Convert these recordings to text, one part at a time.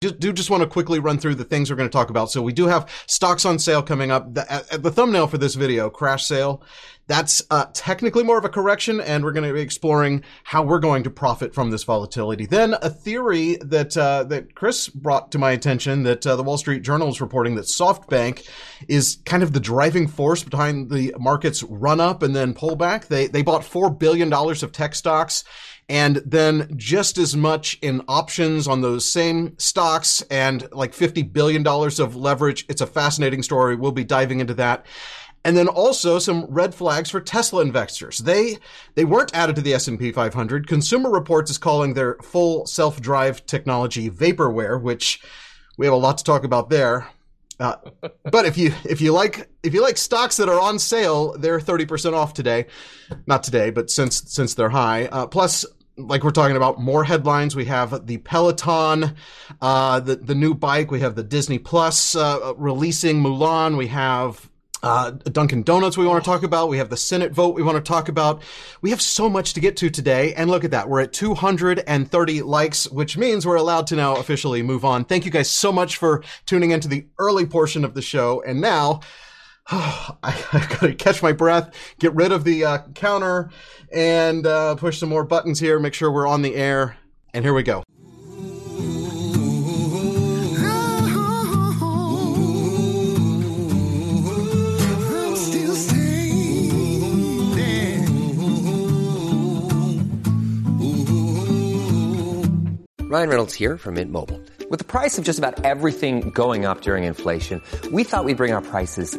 do just want to quickly run through the things we're going to talk about. So we do have stocks on sale coming up. The, the thumbnail for this video, crash sale, that's uh, technically more of a correction, and we're going to be exploring how we're going to profit from this volatility. Then a theory that uh, that Chris brought to my attention that uh, the Wall Street Journal is reporting that SoftBank is kind of the driving force behind the market's run up and then pullback. They they bought four billion dollars of tech stocks and then just as much in options on those same stocks and like $50 billion of leverage. It's a fascinating story. We'll be diving into that. And then also some red flags for Tesla investors. They they weren't added to the S&P 500. Consumer Reports is calling their full self-drive technology vaporware, which we have a lot to talk about there. Uh, but if you if you like if you like stocks that are on sale, they're thirty percent off today. Not today, but since since they're high. Uh, plus, like we're talking about more headlines. We have the Peloton, uh, the the new bike. We have the Disney Plus uh, releasing Mulan. We have uh, Dunkin' Donuts we want to talk about. We have the Senate vote we want to talk about. We have so much to get to today. And look at that. We're at 230 likes, which means we're allowed to now officially move on. Thank you guys so much for tuning into the early portion of the show. And now I, I gotta catch my breath, get rid of the uh, counter, and uh, push some more buttons here, make sure we're on the air. And here we go. Ryan Reynolds here from Mint Mobile. With the price of just about everything going up during inflation, we thought we'd bring our prices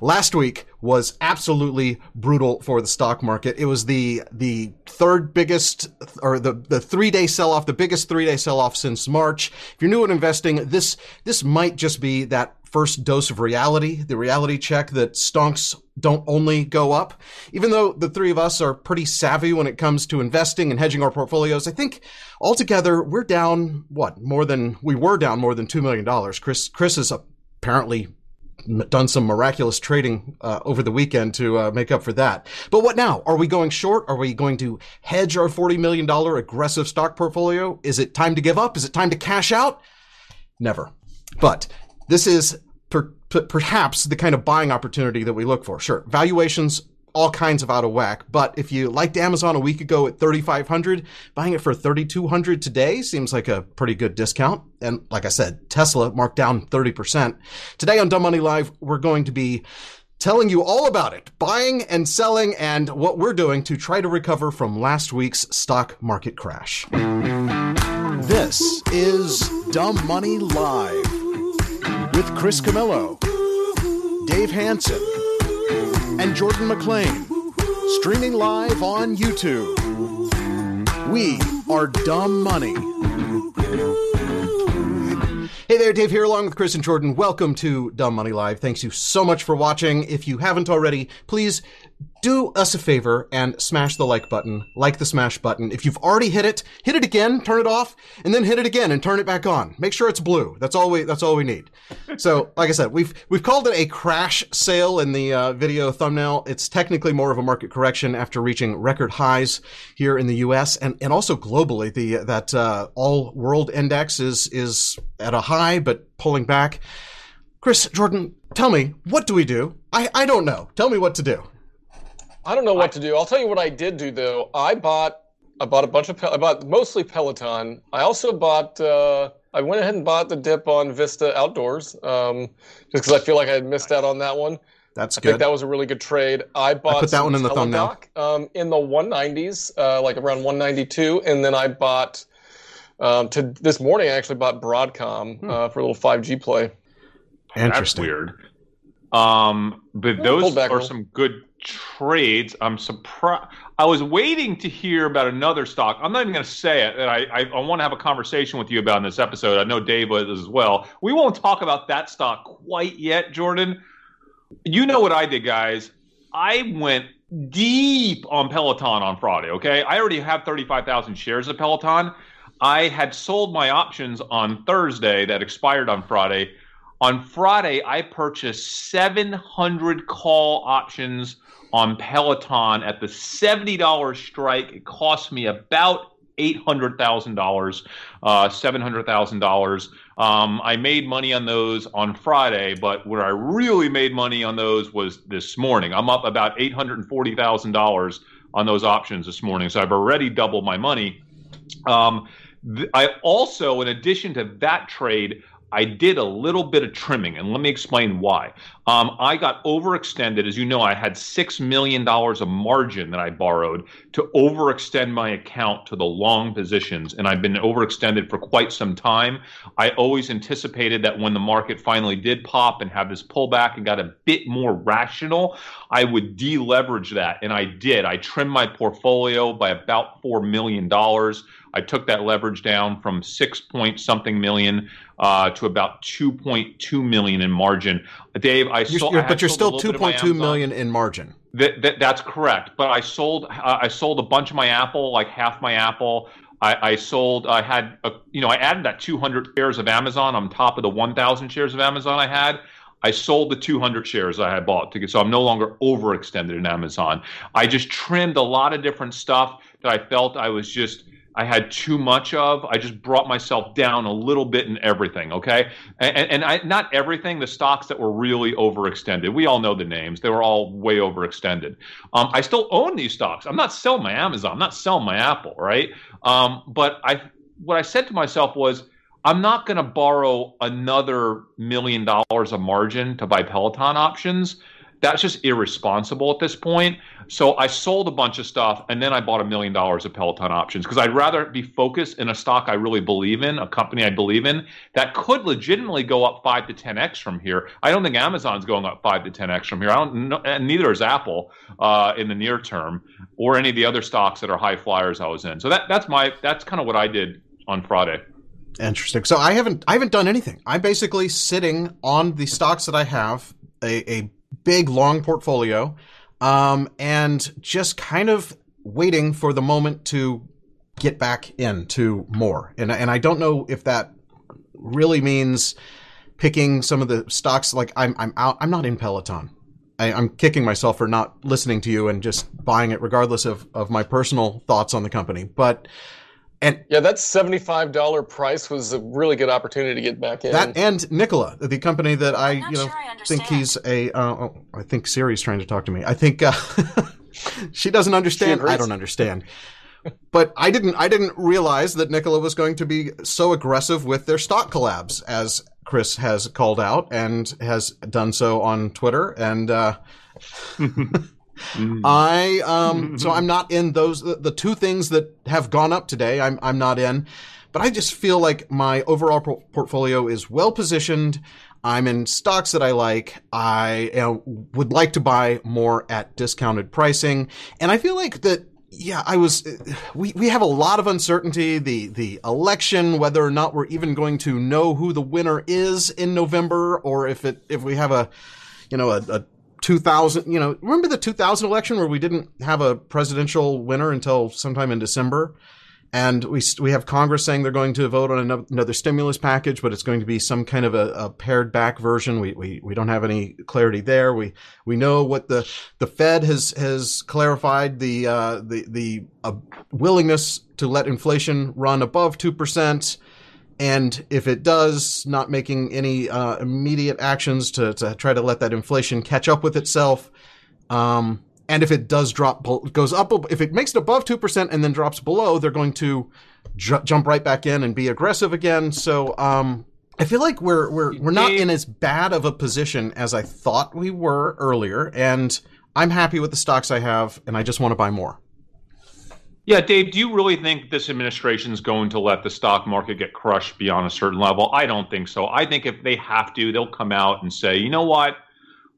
Last week was absolutely brutal for the stock market. It was the the third biggest or the the 3-day sell-off, the biggest 3-day sell-off since March. If you're new at investing, this this might just be that first dose of reality, the reality check that stonks don't only go up. Even though the three of us are pretty savvy when it comes to investing and hedging our portfolios, I think altogether we're down what more than we were down more than two million dollars. Chris Chris is apparently done some miraculous trading uh, over the weekend to uh, make up for that. But what now? Are we going short? Are we going to hedge our $40 million aggressive stock portfolio? Is it time to give up? Is it time to cash out? Never. But this is per- per- perhaps the kind of buying opportunity that we look for. Sure, valuations all kinds of out of whack. But if you liked Amazon a week ago at 3,500, buying it for 3,200 today seems like a pretty good discount. And like I said, Tesla marked down 30%. Today on Dumb Money Live, we're going to be telling you all about it, buying and selling and what we're doing to try to recover from last week's stock market crash. This is Dumb Money Live with Chris Camillo, Dave Hanson, and Jordan McLean, streaming live on YouTube. We are Dumb Money. Hey there, Dave here along with Chris and Jordan. Welcome to Dumb Money Live. Thanks you so much for watching. If you haven't already, please do us a favor and smash the like button, like the smash button. If you've already hit it, hit it again, turn it off, and then hit it again and turn it back on. Make sure it's blue. That's all we that's all we need. So, like I said, we've we've called it a crash sale in the uh, video thumbnail. It's technically more of a market correction after reaching record highs here in the U.S. and and also globally. The that uh, all world index is is at a high but pulling back. Chris Jordan, tell me what do we do? I I don't know. Tell me what to do. I don't know what I, to do. I'll tell you what I did do though. I bought I bought a bunch of I bought mostly Peloton. I also bought uh, I went ahead and bought the dip on Vista Outdoors um, just because I feel like I had missed out on that one. That's I good. think that was a really good trade. I bought I put that one in the thumbnail. Um, in the 190s, uh, like around 192, and then I bought um, to this morning. I actually bought Broadcom hmm. uh, for a little 5G play. Interesting. That's weird. Um, but those are some good trades. I'm surprised. I was waiting to hear about another stock. I'm not even going to say it. That I, I, I want to have a conversation with you about in this episode. I know Dave was as well. We won't talk about that stock quite yet, Jordan. You know what I did, guys. I went deep on Peloton on Friday. Okay, I already have 35,000 shares of Peloton. I had sold my options on Thursday that expired on Friday. On Friday, I purchased 700 call options on Peloton at the $70 strike. It cost me about $800,000, uh, $700,000. Um, I made money on those on Friday, but where I really made money on those was this morning. I'm up about $840,000 on those options this morning. So I've already doubled my money. Um, th- I also, in addition to that trade, I did a little bit of trimming, and let me explain why. Um, I got overextended. As you know, I had $6 million of margin that I borrowed to overextend my account to the long positions, and I've been overextended for quite some time. I always anticipated that when the market finally did pop and have this pullback and got a bit more rational, I would deleverage that, and I did. I trimmed my portfolio by about $4 million. I took that leverage down from six point something million uh, to about 2.2 million in margin. Dave, I sold, you're, but you're still 2.2 million in margin. That, that, that's correct. But I sold uh, I sold a bunch of my Apple, like half my Apple. I, I sold. I had a, you know I added that 200 shares of Amazon on top of the 1,000 shares of Amazon I had. I sold the 200 shares I had bought to get, so I'm no longer overextended in Amazon. I just trimmed a lot of different stuff that I felt I was just I had too much of. I just brought myself down a little bit in everything. Okay, and, and I, not everything. The stocks that were really overextended. We all know the names. They were all way overextended. Um, I still own these stocks. I'm not selling my Amazon. I'm not selling my Apple. Right. Um, but I, what I said to myself was, I'm not going to borrow another million dollars of margin to buy Peloton options that's just irresponsible at this point. So I sold a bunch of stuff and then I bought a million dollars of Peloton options because I'd rather be focused in a stock I really believe in, a company I believe in that could legitimately go up five to 10x from here. I don't think Amazon's going up five to 10x from here. I don't know, and neither is Apple uh, in the near term or any of the other stocks that are high flyers I was in. So that, that's my, that's kind of what I did on Friday. Interesting. So I haven't I haven't done anything. I'm basically sitting on the stocks that I have, a, a big long portfolio, um, and just kind of waiting for the moment to get back into more. And and I don't know if that really means picking some of the stocks. Like I'm I'm out. I'm not in Peloton. I, am kicking myself for not listening to you and just buying it, regardless of of my personal thoughts on the company. But and yeah, that seventy-five dollar price was a really good opportunity to get back in. That and Nikola, the company that I, you know, sure I think he's a. Uh, oh, I think Siri's trying to talk to me. I think uh, she doesn't understand. I don't understand. but I didn't. I didn't realize that Nikola was going to be so aggressive with their stock collabs, as Chris has called out and has done so on Twitter. And uh, Mm. I um so I'm not in those the, the, two things that have gone up today. I'm I'm not in, but I just feel like my overall pro- portfolio is well positioned. I'm in stocks that I like. I uh, would like to buy more at discounted pricing, and I feel like that. Yeah, I was. We we have a lot of uncertainty. The the election, whether or not we're even going to know who the winner is in November, or if it if we have a you know, a, a 2000, you know, remember the 2000 election where we didn't have a presidential winner until sometime in December? And we, we have Congress saying they're going to vote on another stimulus package, but it's going to be some kind of a, a pared back version. We, we, we don't have any clarity there. We, we know what the, the Fed has, has clarified the, uh, the, the uh, willingness to let inflation run above 2%. And if it does, not making any uh, immediate actions to, to try to let that inflation catch up with itself. Um, and if it does drop, goes up, if it makes it above 2% and then drops below, they're going to ju- jump right back in and be aggressive again. So, um, I feel like we're, we're, we're not in as bad of a position as I thought we were earlier. And I'm happy with the stocks I have and I just want to buy more. Yeah, Dave, do you really think this administration is going to let the stock market get crushed beyond a certain level? I don't think so. I think if they have to, they'll come out and say, you know what?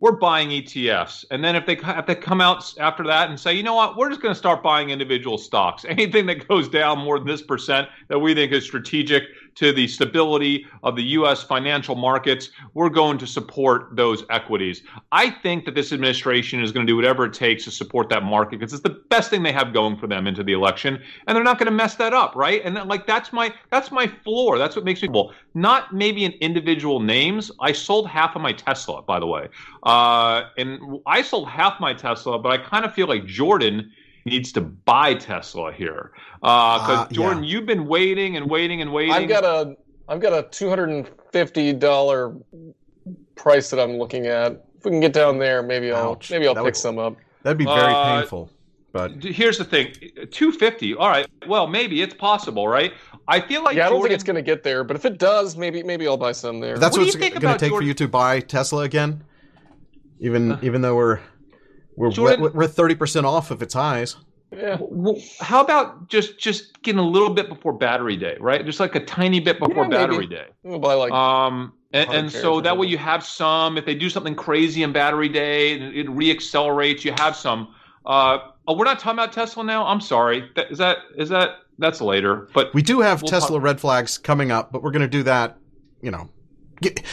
We're buying ETFs. And then if they, if they come out after that and say, you know what? We're just going to start buying individual stocks. Anything that goes down more than this percent that we think is strategic to the stability of the U.S. financial markets, we're going to support those equities. I think that this administration is going to do whatever it takes to support that market because it's the best thing they have going for them into the election, and they're not going to mess that up, right? And like that's my that's my floor. That's what makes me well, not maybe in individual names. I sold half of my Tesla, by the way, uh, and I sold half my Tesla, but I kind of feel like Jordan needs to buy Tesla here because uh, uh, Jordan, yeah. you've been waiting and waiting and waiting. I've got a I've got a two hundred and fifty dollar price that I'm looking at. If we can get down there, maybe I'll maybe I'll that pick would, some up. That'd be very uh, painful. But here's the thing, two fifty. All right, well maybe it's possible, right? I feel like yeah, I don't think it's going to get there, but if it does, maybe maybe I'll buy some there. That's what, what it's going to take Jordan? for you to buy Tesla again, even even though we're we're Jordan, we're thirty percent off of its highs. Yeah. Well, how about just just getting a little bit before battery day, right? Just like a tiny bit before yeah, battery day. We'll buy like um, and, and so that way you have some. If they do something crazy in battery day, it reaccelerates. You have some. Uh, oh, we're not talking about Tesla now. I'm sorry. That, is that is that that's later? But we do have we'll Tesla talk- red flags coming up, but we're going to do that. You know,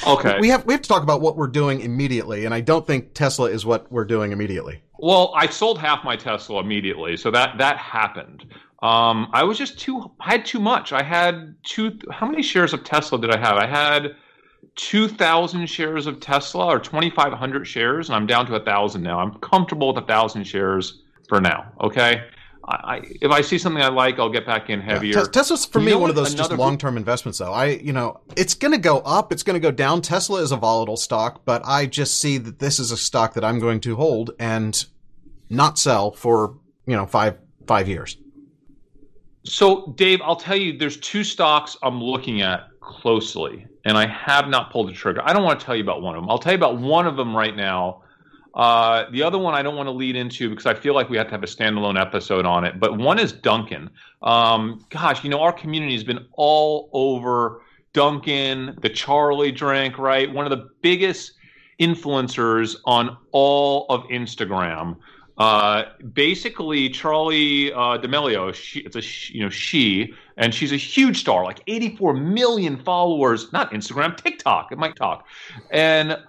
Okay. We have we have to talk about what we're doing immediately, and I don't think Tesla is what we're doing immediately. Well, I sold half my Tesla immediately, so that that happened. Um, I was just too. I had too much. I had two. How many shares of Tesla did I have? I had two thousand shares of Tesla, or twenty five hundred shares, and I'm down to a thousand now. I'm comfortable with a thousand shares for now. Okay. I, if I see something I like, I'll get back in heavier. Yeah, Tesla's for you me one of those just long term investments, though. I, you know, it's going to go up, it's going to go down. Tesla is a volatile stock, but I just see that this is a stock that I'm going to hold and not sell for you know five five years. So, Dave, I'll tell you, there's two stocks I'm looking at closely, and I have not pulled the trigger. I don't want to tell you about one of them. I'll tell you about one of them right now uh, the other one I don't want to lead into because I feel like we have to have a standalone episode on it. But one is Dunkin'. Um, gosh, you know, our community has been all over Dunkin', the Charlie drink, right? One of the biggest influencers on all of Instagram. Uh, basically, Charlie uh, D'Amelio, she, it's a you know she, and she's a huge star, like 84 million followers. Not Instagram, TikTok. It might talk, and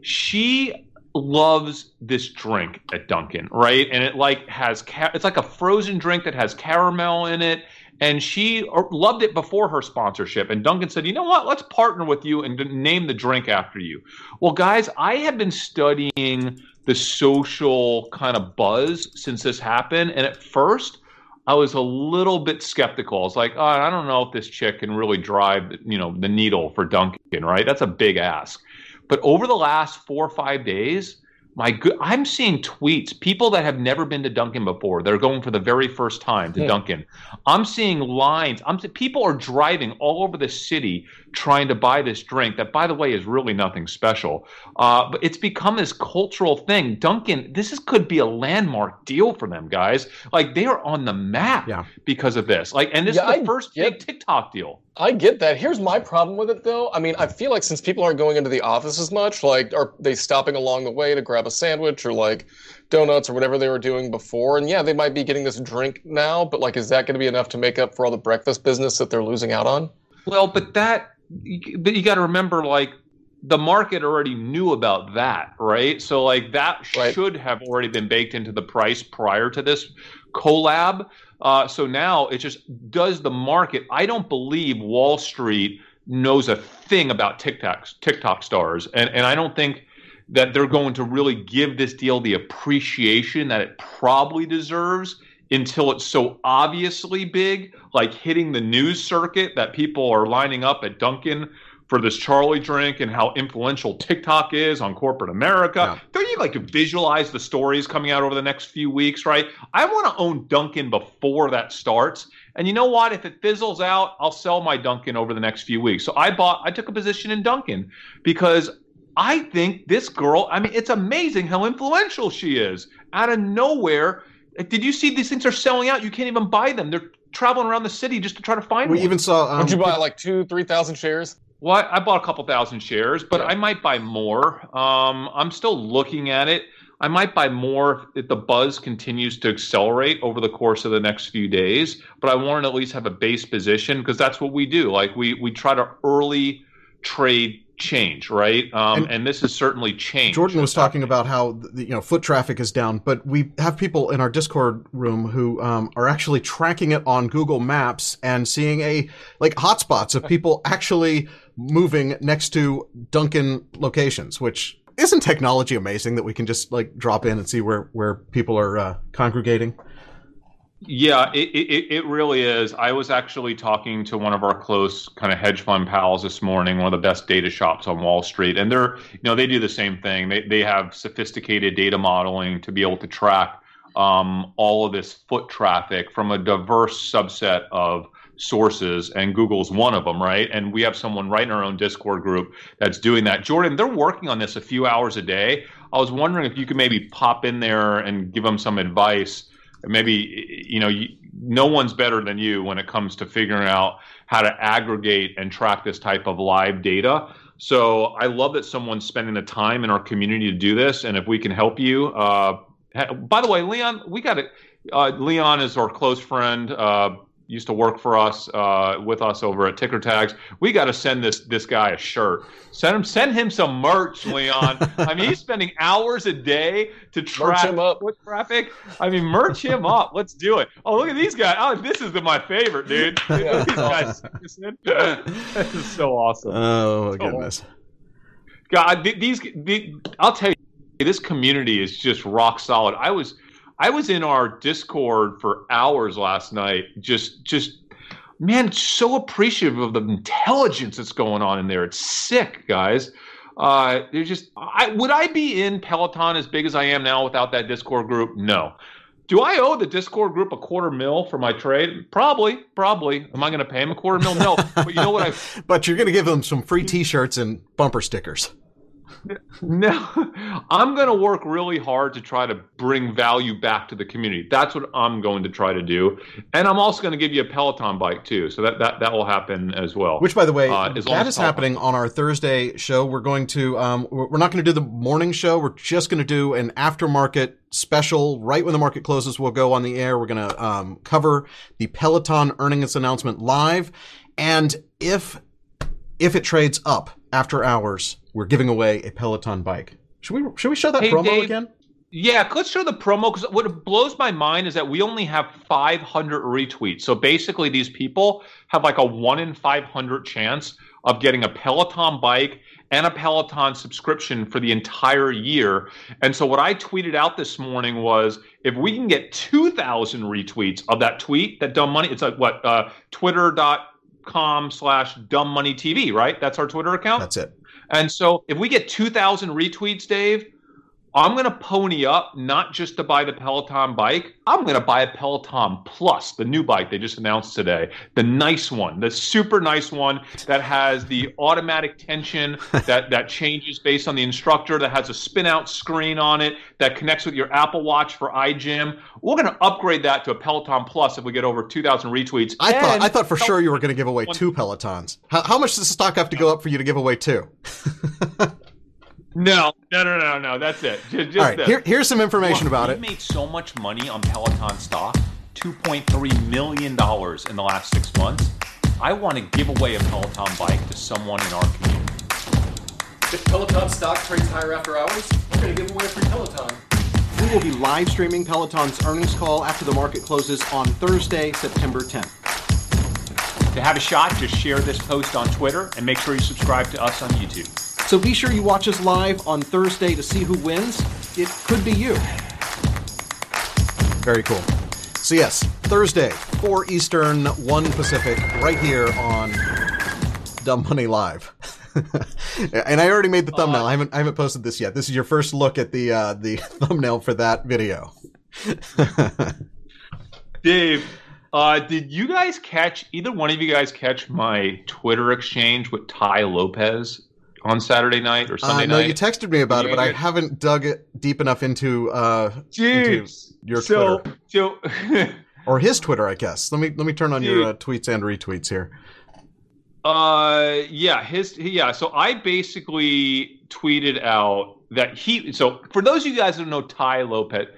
she loves this drink at Dunkin', right? And it like has ca- it's like a frozen drink that has caramel in it. And she uh, loved it before her sponsorship. And Dunkin' said, you know what? Let's partner with you and name the drink after you. Well, guys, I have been studying the social kind of buzz since this happened. And at first, I was a little bit skeptical. I was like, oh, I don't know if this chick can really drive, you know, the needle for Dunkin', right? That's a big ask. But over the last four or five days, my good, I'm seeing tweets, people that have never been to Dunkin' before. They're going for the very first time to yeah. Dunkin'. I'm seeing lines. I'm people are driving all over the city trying to buy this drink. That, by the way, is really nothing special. Uh, but it's become this cultural thing. Dunkin', this is, could be a landmark deal for them, guys. Like they are on the map yeah. because of this. Like, and this yeah, is the I first big TikTok deal. I get that. Here's my problem with it, though. I mean, I feel like since people aren't going into the office as much, like, are they stopping along the way to grab a sandwich or like donuts or whatever they were doing before? And yeah, they might be getting this drink now, but like, is that going to be enough to make up for all the breakfast business that they're losing out on? Well, but that, but you got to remember, like, the market already knew about that, right? So, like, that right. should have already been baked into the price prior to this collab. Uh, so now it just does the market. I don't believe Wall Street knows a thing about TikTok TikTok stars, and and I don't think that they're going to really give this deal the appreciation that it probably deserves until it's so obviously big, like hitting the news circuit that people are lining up at Dunkin' for this Charlie drink and how influential TikTok is on corporate America. Yeah. Don't you like visualize the stories coming out over the next few weeks, right? I want to own Dunkin' before that starts. And you know what? If it fizzles out, I'll sell my Dunkin' over the next few weeks. So I bought, I took a position in Dunkin' because I think this girl, I mean, it's amazing how influential she is. Out of nowhere, did you see these things are selling out? You can't even buy them. They're traveling around the city just to try to find them. we one. even saw. Um, Would you buy like two, three thousand shares? Well, I bought a couple thousand shares, but yeah. I might buy more. Um, I'm still looking at it. I might buy more if the buzz continues to accelerate over the course of the next few days. But I want to at least have a base position because that's what we do. Like we we try to early trade change, right? Um, and, and, this is certainly change. Jordan was talking about how the, you know foot traffic is down, but we have people in our Discord room who um, are actually tracking it on Google Maps and seeing a like hotspots of people actually moving next to Dunkin' locations, which isn't technology amazing that we can just like drop in and see where where people are uh, congregating. Yeah, it, it, it really is. I was actually talking to one of our close kind of hedge fund pals this morning, one of the best data shops on Wall Street, and they're you know they do the same thing. They they have sophisticated data modeling to be able to track um, all of this foot traffic from a diverse subset of sources, and Google's one of them, right? And we have someone right in our own Discord group that's doing that. Jordan, they're working on this a few hours a day. I was wondering if you could maybe pop in there and give them some advice maybe you know you, no one's better than you when it comes to figuring out how to aggregate and track this type of live data. So i love that someone's spending the time in our community to do this and if we can help you uh, by the way leon we got it uh, leon is our close friend uh, used to work for us uh, with us over at Ticker Tags. We got to send this this guy a shirt. Send him send him some merch, Leon. I mean, he's spending hours a day to track him up. foot traffic. I mean, merch him up. Let's do it. Oh, look at these guys. Oh, this is the, my favorite, dude. These guys. this is so awesome. Oh my goodness. God, these, these I'll tell you, this community is just rock solid. I was I was in our Discord for hours last night, just just man, so appreciative of the intelligence that's going on in there. It's sick, guys. Uh, they're just. I, would I be in Peloton as big as I am now without that Discord group? No. Do I owe the Discord group a quarter mil for my trade? Probably, probably. Am I going to pay him a quarter mil? No. but you know what? I. but you're going to give them some free T-shirts and bumper stickers. No, I'm going to work really hard to try to bring value back to the community. That's what I'm going to try to do, and I'm also going to give you a Peloton bike too. So that that, that will happen as well. Which, by the way, uh, that is happening on our Thursday show. We're going to um, we're not going to do the morning show. We're just going to do an aftermarket special right when the market closes. We'll go on the air. We're going to um, cover the Peloton earnings announcement live, and if if it trades up after hours, we're giving away a Peloton bike. Should we should we show that hey, promo Dave, again? Yeah, let's show the promo because what blows my mind is that we only have 500 retweets. So basically, these people have like a one in 500 chance of getting a Peloton bike and a Peloton subscription for the entire year. And so what I tweeted out this morning was if we can get 2,000 retweets of that tweet, that dumb money, it's like what, uh, twitter.com slash dumb money TV, right? That's our Twitter account. That's it. And so if we get 2,000 retweets, Dave, I'm going to pony up not just to buy the Peloton bike. I'm going to buy a Peloton Plus, the new bike they just announced today. The nice one, the super nice one that has the automatic tension that, that changes based on the instructor, that has a spin out screen on it, that connects with your Apple Watch for iGym. We're going to upgrade that to a Peloton Plus if we get over 2,000 retweets. I thought I thought for sure you were going to give away two Pelotons. How, how much does the stock have to go up for you to give away two? No, no, no, no, no. That's it. Just, just All right, here, here's some information well, about it. We made so much money on Peloton stock, $2.3 million in the last six months. I want to give away a Peloton bike to someone in our community. If Peloton stock trades higher after hours, we're going to give away a free Peloton. We will be live streaming Peloton's earnings call after the market closes on Thursday, September 10th. To have a shot, just share this post on Twitter and make sure you subscribe to us on YouTube. So be sure you watch us live on Thursday to see who wins. It could be you. Very cool. So yes, Thursday, 4 Eastern, 1 Pacific, right here on Dumb Money Live. and I already made the thumbnail. Uh, I haven't I haven't posted this yet. This is your first look at the uh, the thumbnail for that video. Dave, uh, did you guys catch either one of you guys catch my Twitter exchange with Tai Lopez on Saturday night or Sunday uh, no, night? No, you texted me about it, but I haven't dug it deep enough into, uh, into your so, Twitter. So, or his Twitter, I guess. Let me let me turn on Dude. your uh, tweets and retweets here. Uh, yeah, his yeah. So I basically tweeted out that he. So for those of you guys who don't know Tai Lopez,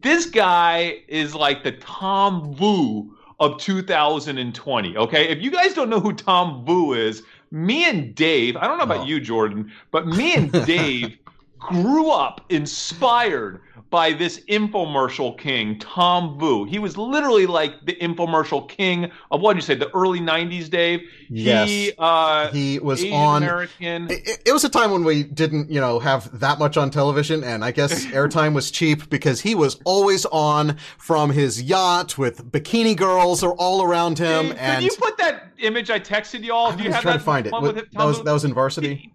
this guy is like the Tom Vu of 2020. Okay, if you guys don't know who Tom Vu is, me and Dave, I don't know about oh. you, Jordan, but me and Dave grew up inspired by this infomercial king, Tom Vu. He was literally like the infomercial king of what did you say, the early '90s, Dave. Yes, he, uh, he was Asian on. American. It, it, was a time when we didn't, you know, have that much on television, and I guess airtime was cheap because he was always on from his yacht with bikini girls are all around him. Hey, and you put that image I texted y'all? Do you have trying that to find it. What, that was that was in varsity. He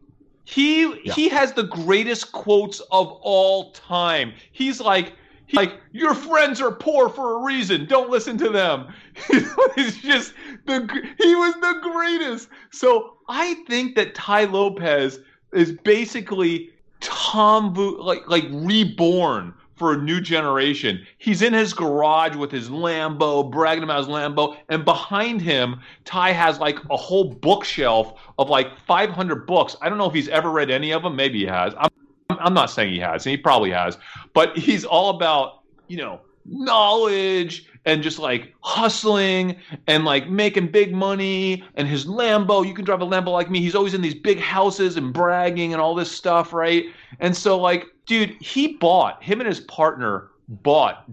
yeah. he has the greatest quotes of all time. He's like he's like your friends are poor for a reason. Don't listen to them. He's just the he was the greatest. So I think that Tai Lopez is basically Tom like like reborn for a new generation. He's in his garage with his Lambo, bragging about his Lambo, and behind him, Tai has like a whole bookshelf of like 500 books. I don't know if he's ever read any of them. Maybe he has. I'm, I'm not saying he has, and he probably has, but he's all about, you know, knowledge and just like hustling and like making big money and his Lambo. You can drive a Lambo like me. He's always in these big houses and bragging and all this stuff, right? And so, like, dude, he bought him and his partner bought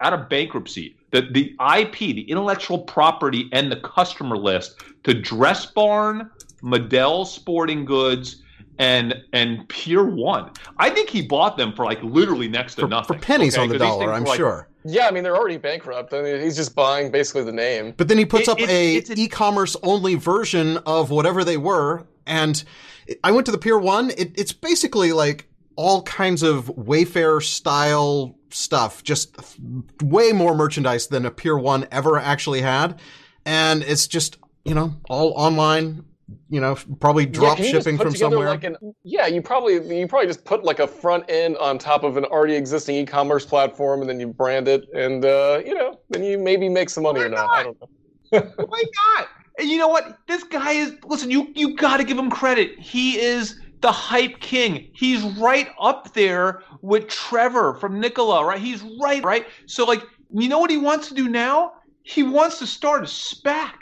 out of bankruptcy the the IP, the intellectual property, and the customer list to Dress Barn, Modell Sporting Goods, and and Pier One. I think he bought them for like literally next to for, nothing for pennies okay? on the dollar. I'm like, sure. Yeah, I mean they're already bankrupt. I mean he's just buying basically the name. But then he puts it, up it, a an, e-commerce only version of whatever they were, and I went to the Pier One. It, it's basically like all kinds of Wayfair style stuff, just way more merchandise than a Pier One ever actually had, and it's just you know all online you know, probably drop yeah, shipping from somewhere. Like an, yeah, you probably you probably just put like a front end on top of an already existing e-commerce platform, and then you brand it, and uh, you know, then you maybe make some money or not. not. I don't know. Why not? And you know what? This guy is. Listen, you you got to give him credit. He is the hype king. He's right up there with Trevor from Nikola, right? He's right, right. So like, you know what he wants to do now? He wants to start a SPAC.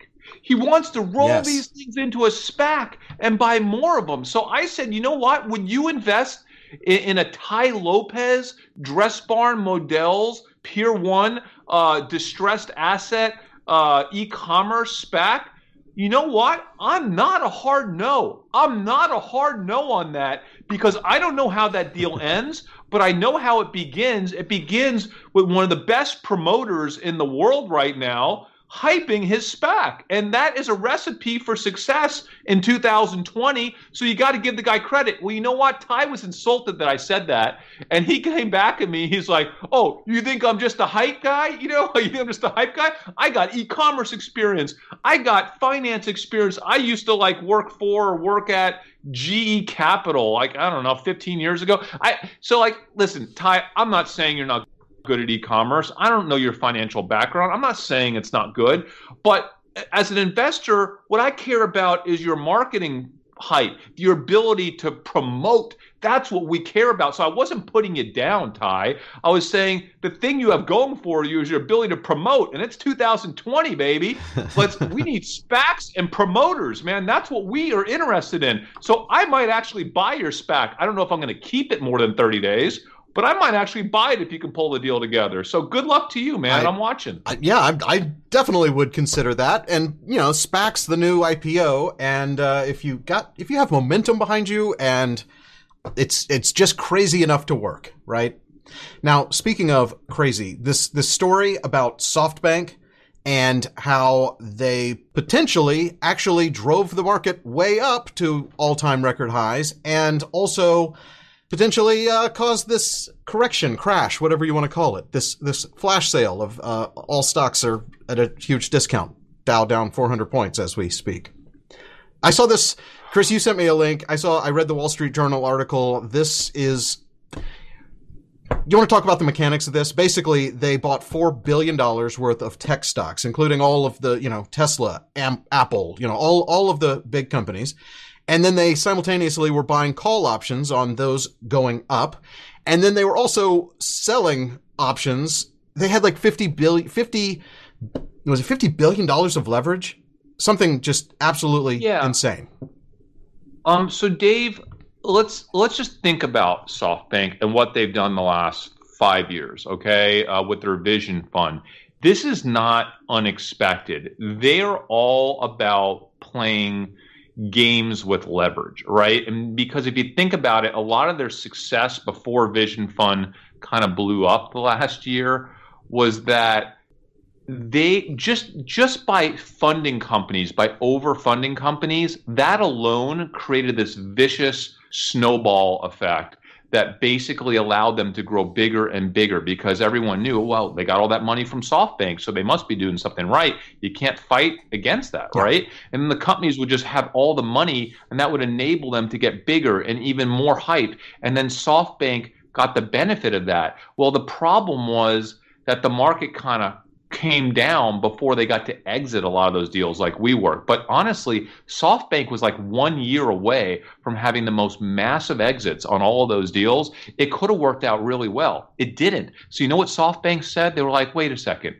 He wants to roll yes. these things into a SPAC and buy more of them. So I said, you know what? Would you invest in, in a Tai Lopez, Dress Barn Modell's, Pier One, uh, distressed asset, uh, e-commerce SPAC? You know what? I'm not a hard no. I'm not a hard no on that because I don't know how that deal ends, but I know how it begins. It begins with one of the best promoters in the world right now hyping his SPAC. And that is a recipe for success in 2020. So you got to give the guy credit. Well, you know what? Tai was insulted that I said that. And he came back at me. He's like, Oh, you think I'm just a hype guy? You know, you think I'm just a hype guy? I got e commerce experience, I got finance experience. I used to like work for or work at GE Capital, like, I don't know, 15 years ago. I so like, listen, Tai, I'm not saying you're not good at e-commerce. I don't know your financial background. I'm not saying it's not good, but as an investor, what I care about is your marketing hype, your ability to promote. That's what we care about. So I wasn't putting it down, Tai. I was saying the thing you have going for you is your ability to promote, and it's 2020, baby. Let's we need SPACs and promoters, man. That's what we are interested in. So I might actually buy your SPAC. I don't know if I'm going to keep it more than 30 days but I might actually buy it if you can pull the deal together. So good luck to you, man. I, am watching. I, yeah, I, I, definitely would consider that. And you know, SPAC's the new IPO, and uh, if you got if you have momentum behind you, and it's it's just crazy enough to work, right? Now, speaking of crazy, this this story about SoftBank and how they potentially actually drove the market way up to all-time record highs, and also potentially uh, cause this correction, crash, whatever you want to call it. This this flash sale of uh, all stocks are at a huge discount. Dow down 400 points as we speak. I saw this, Chris. You sent me a link. I saw. I read the Wall Street Journal article. This is. You want to talk about the mechanics of this? Basically, they bought four billion dollars worth of tech stocks, including all of the, you know, Tesla, Am- Apple, you know, all all of the big companies, And then they simultaneously were buying call options on those going up. And then they were also selling options. They had like 50 billion, 50, was it 50 billion dollars of leverage? Something just absolutely yeah. insane. Um, so Dave, let's let's just think about SoftBank and what they've done the last five years, okay, uh, with their Vision Fund. This is not unexpected. They are all about playing games with leverage, right? And because if you think about it, a lot of their success before Vision Fund kind of blew up the last year was that they just just by funding companies by overfunding companies that alone created this vicious snowball effect that basically allowed them to grow bigger and bigger because everyone knew, well, they got all that money from SoftBank, so they must be doing something right. You can't fight against that, yeah. right? And then the companies would just have all the money, and that would enable them to get bigger and even more hype. And then SoftBank got the benefit of that. Well, the problem was that the market kind of came down before they got to exit a lot of those deals like WeWork. But honestly, SoftBank was like one year away from having the most massive exits on all of those deals. It could have worked out really well. It didn't. So you know what SoftBank said? They were like, wait a second.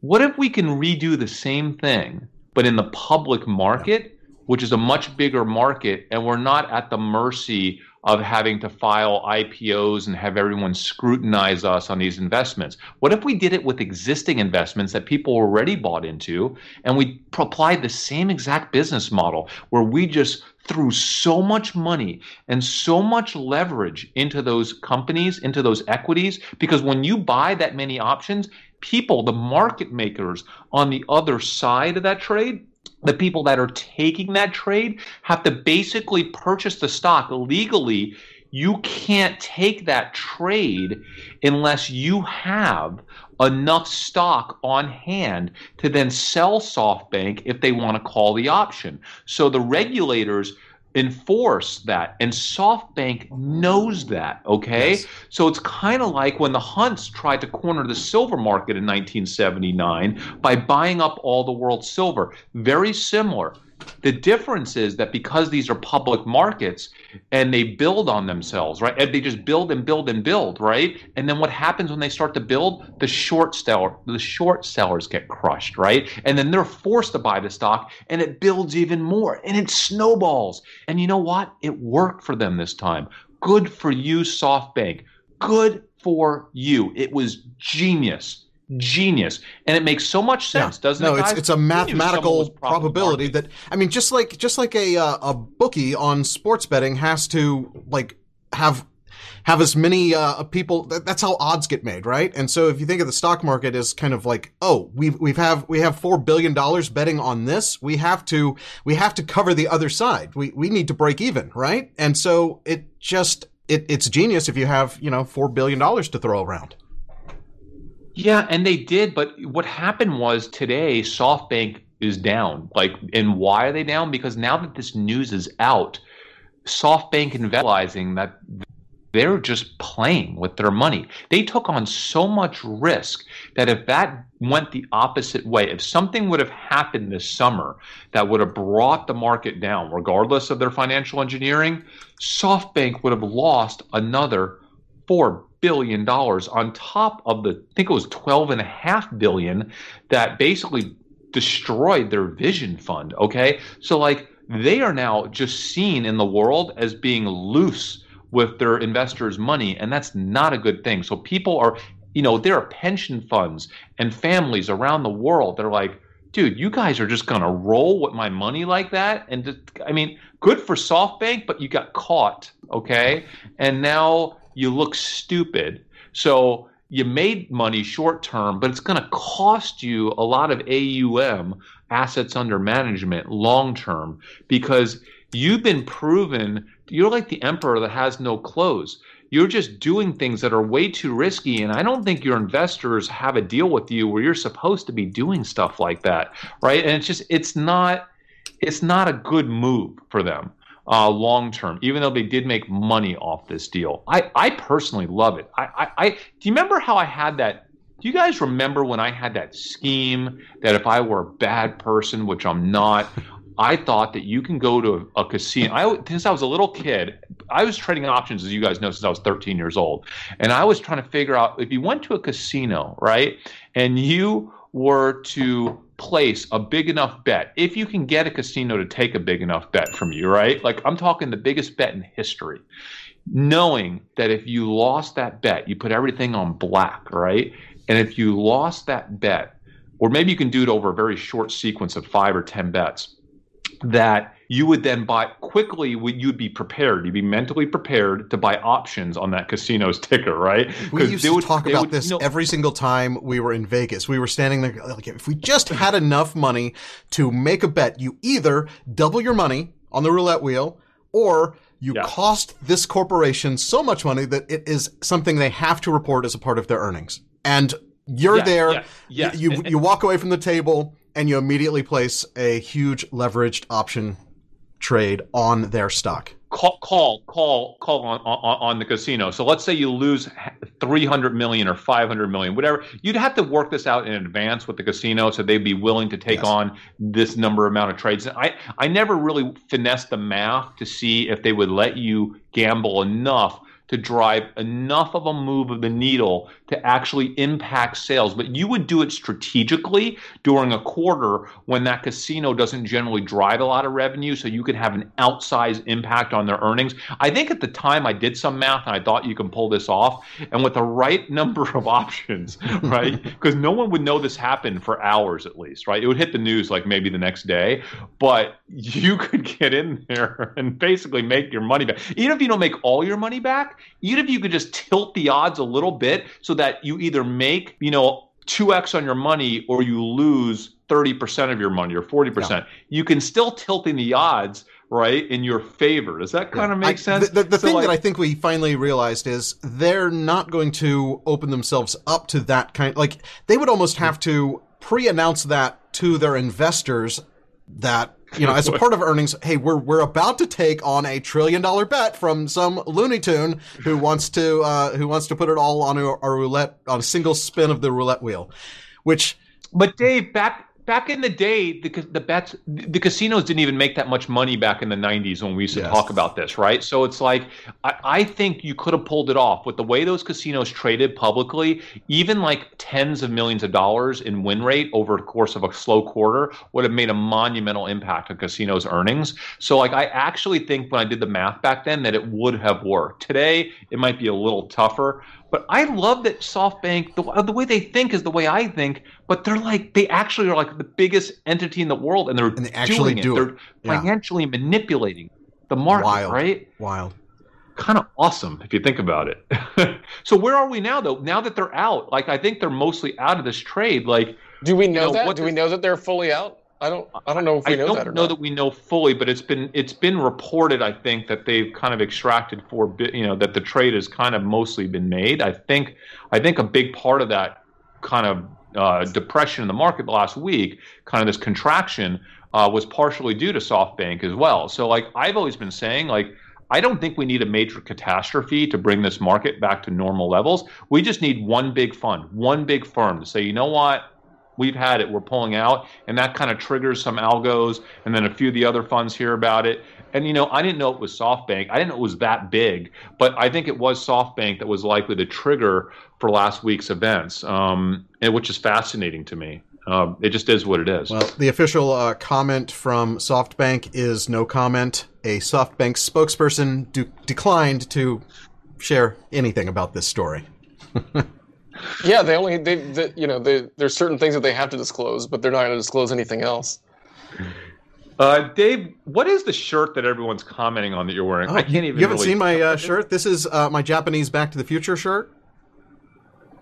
What if we can redo the same thing, but in the public market, which is a much bigger market, and we're not at the mercy of having to file IPOs and have everyone scrutinize us on these investments? What if we did it with existing investments that people already bought into and we applied the same exact business model where we just threw so much money and so much leverage into those companies, into those equities? Because when you buy that many options, people, the market makers on the other side of that trade, the people that are taking that trade have to basically purchase the stock legally. You can't take that trade unless you have enough stock on hand to then sell SoftBank if they want to call the option. So the regulators enforce that and softbank knows that okay? Yes. so it's kind of like when the hunts tried to corner the silver market in 1979 by buying up all the world's silver. Very similar the difference is that because these are public markets and they build on themselves, right? And they just build and build and build, right? And then what happens when they start to build? The short seller, the short sellers get crushed, right? And then they're forced to buy the stock and it builds even more and it snowballs. And you know what? It worked for them this time. Good for you, SoftBank. Good for you. It was genius genius. And it makes so much sense yeah. doesn't no, it no it's, it's a mathematical probability that i mean just like just like a uh, a bookie on sports betting has to like have have as many uh, people that, that's how odds get made right? And so if you think of the stock market as kind of like oh we've we've have we have 4 billion dollars betting on this we have to we have to cover the other side. We we need to break even right? And so it just it, it's genius if you have you know 4 billion dollars to throw around yeah, and they did, but what happened was today SoftBank is down. Like, and why are they down? Because now that this news is out, SoftBank and realizing that they're just playing with their money. They took on so much risk that if that went the opposite way, if something would have happened this summer that would have brought the market down, regardless of their financial engineering, SoftBank would have lost another four billion dollars on top of the I think it was twelve and a half billion that basically destroyed their vision fund. Okay. So like they are now just seen in the world as being loose with their investors' money, and that's not a good thing. So people are, you know, there are pension funds and families around the world that are like, dude, you guys are just gonna roll with my money like that, and just, I mean, good for SoftBank, but you got caught, okay, and now you look stupid. So you made money short term, but it's going to cost you a lot of AUM, assets under management, long term, because you've been proven you're like the emperor that has no clothes. You're just doing things that are way too risky. And I don't think your investors have a deal with you where you're supposed to be doing stuff like that. Right. And it's just, it's not, it's not a good move for them uh, long term, even though they did make money off this deal. I, I personally love it. I, I, I, do you remember how I had that? Do you guys remember when I had that scheme that if I were a bad person, which I'm not, I thought that you can go to a, a casino. I, since I was a little kid, I was trading options, as you guys know, since I was 13 years old. And I was trying to figure out if you went to a casino, right, and you were to place a big enough bet, if you can get a casino to take a big enough bet from you, right? Like I'm talking the biggest bet in history. Knowing that if you lost that bet, you put everything on black, right? And if you lost that bet, or maybe you can do it over a very short sequence of five or 10 bets, that you would then buy quickly you'd be prepared you'd be mentally prepared to buy options on that casino's ticker right we used to would, talk about would, this you know, every single time we were in vegas we were standing there like if we just had enough money to make a bet you either double your money on the roulette wheel or you yeah. cost this corporation so much money that it is something they have to report as a part of their earnings and you're yeah, there yeah, yeah. you you walk away from the table and you immediately place a huge leveraged option trade on their stock. Call, call, call, call on, on, on the casino. So let's say you lose 300 million or 500 million, whatever. You'd have to work this out in advance with the casino so they'd be willing to take yes. on this number amount of trades. I, I never really finessed the math to see if they would let you gamble enough to drive enough of a move of the needle to actually impact sales. But you would do it strategically during a quarter when that casino doesn't generally drive a lot of revenue, so you could have an outsized impact on their earnings. I think at the time I did some math and I thought you can pull this off. And with the right number of options, right? Because no one would know this happened for hours at least, right? It would hit the news like maybe the next day, but you could get in there and basically make your money back. Even if you don't make all your money back, even if you could just tilt the odds a little bit so that you either make, you know, 2x on your money or you lose 30% of your money or 40%, yeah. you can still tilt in the odds right in your favor. Does that kind of make I, sense? The, the, the so thing like, that I think we finally realized is they're not going to open themselves up to that kind. Like they would almost have to pre-announce that to their investors that you know, as a part of earnings, hey, we're we're about to take on a trillion dollar bet from some Looney Tune who wants to uh, who wants to put it all on a, a roulette on a single spin of the roulette wheel, which. But Dave, back back in the day, the the bets, the casinos didn't even make that much money back in the '90s when we used to yes. talk about this, right? So it's like I, I think you could have pulled it off with the way those casinos traded publicly. Even like tens of millions of dollars in win rate over the course of a slow quarter would have made a monumental impact on casinos' earnings. So like I actually think when I did the math back then that it would have worked. Today it might be a little tougher. But I love that SoftBank, the, uh, the way they think is the way I think, but they're like, they actually are like the biggest entity in the world and they're and they actually doing do it. They're yeah. financially manipulating the market, Wild. right? Wild. Kind of awesome if you think about it. so where are we now though? Now that they're out, like I think they're mostly out of this trade. Like, do we know, you know that? Do we know that they're fully out? I don't. I don't know if we I know that. I don't know not. that we know fully, but it's been it's been reported. I think that they've kind of extracted for you know that the trade has kind of mostly been made. I think I think a big part of that kind of uh, depression in the market last week, kind of this contraction, uh, was partially due to SoftBank as well. So like I've always been saying, like I don't think we need a major catastrophe to bring this market back to normal levels. We just need one big fund, one big firm to say, you know what, we've had it. We're pulling out, and that kind of triggers some algos, and then a few of the other funds hear about it. And you know, I didn't know it was SoftBank. I didn't know it was that big, but I think it was SoftBank that was likely the trigger for last week's events, um, and which is fascinating to me. Um, it just is what it is. Well, the official uh, comment from SoftBank is no comment. A SoftBank spokesperson de- declined to share anything about this story. yeah, they only they, they you know they, there's certain things that they have to disclose, but they're not going to disclose anything else. Uh, Dave, what is the shirt that everyone's commenting on that you're wearing? Oh, I can't even. You haven't really... seen my uh, shirt? This is uh, my Japanese Back to the Future shirt.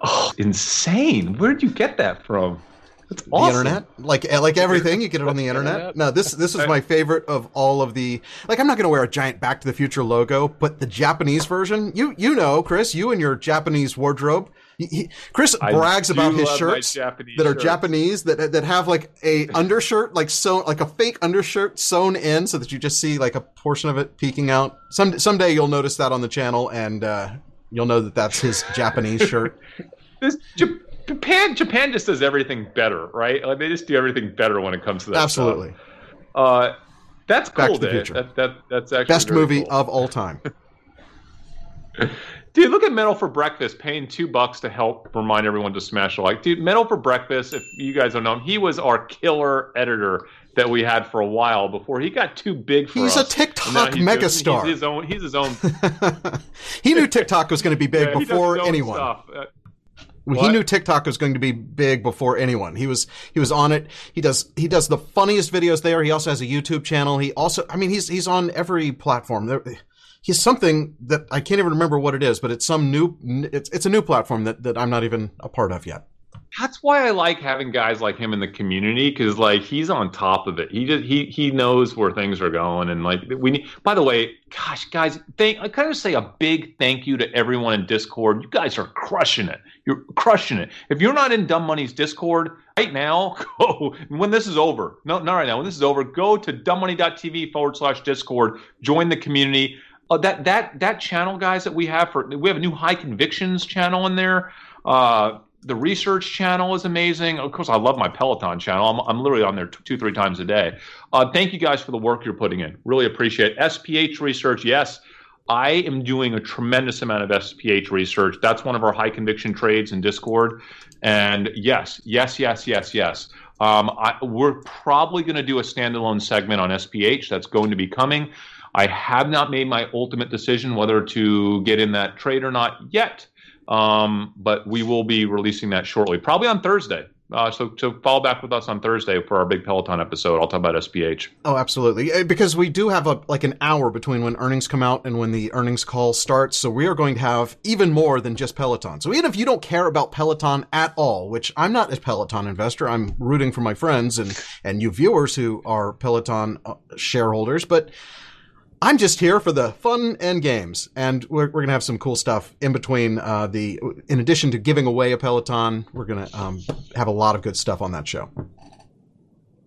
Oh, insane! Where did you get that from? That's awesome. The internet, like like everything, you get it on the internet. No, this this is my favorite of all of the. Like, I'm not going to wear a giant Back to the Future logo, but the Japanese version. You you know, Chris, you and your Japanese wardrobe. He, Chris brags about his shirts that are shirts. Japanese that that have like a undershirt, like sewn, like a fake undershirt sewn in, so that you just see like a portion of it peeking out. Some someday you'll notice that on the channel, and uh, you'll know that that's his Japanese shirt. this Japan Japan just does everything better, right? Like they just do everything better when it comes to that. Absolutely. Stuff. Uh, that's cool. Back to the Future. That, that, that's actually best movie cool. of all time. Dude, look at Metal for Breakfast paying two bucks to help remind everyone to smash a like. Dude, Metal for Breakfast, if you guys don't know him, he was our killer editor that we had for a while before he got too big for he's us. He's a TikTok he's megastar. he's his own. He's his own. he knew TikTok was going to be big yeah, before anyone. Uh, he knew TikTok was going to be big before anyone. He was he was on it. He does he does the funniest videos there. He also has a YouTube channel. He also I mean he's he's on every platform. There, he's something that I can't even remember what it is, but it's some new it's it's a new platform that that I'm not even a part of yet that's why I like having guys like him in the community because like he's on top of it. He just he he knows where things are going and like we need. By the way, gosh, guys, thank I kind of say a big thank you to everyone in Discord. You guys are crushing it. You're crushing it. If you're not in Dumb Money's Discord right now, go when this is over. No, not right now. When this is over, go to dumbmoney.tv forward slash Discord. Join the community. Uh, that that that channel, guys, that we have for we have a new high convictions channel in there. Uh, the research channel is amazing. Of course, I love my Peloton channel. I'm, I'm literally on there two three times a day. Uh, thank you guys for the work you're putting in. Really appreciate it. SPH research, yes. I am doing a tremendous amount of SPH research. That's one of our high conviction trades in Discord. And yes, yes, yes, yes, yes. Um, I, we're probably going to do a standalone segment on SPH. That's going to be coming. I have not made my ultimate decision whether to get in that trade or not yet. Um, but we will be releasing that shortly, probably on Thursday. Uh, so, so follow back with us on Thursday for our big Peloton episode. I'll talk about SPH. Oh, absolutely, eh, because we do have a like an hour between when earnings come out and when the earnings call starts. So we are going to have even more than just Peloton. So even if you don't care about Peloton at all, which I'm not a Peloton investor, I'm rooting for my friends and and you viewers who are Peloton uh, shareholders, but I'm just here for the fun and games, and we're, we're gonna have some cool stuff in between. Uh, the in addition to giving away a Peloton, we're gonna um, have a lot of good stuff on that show.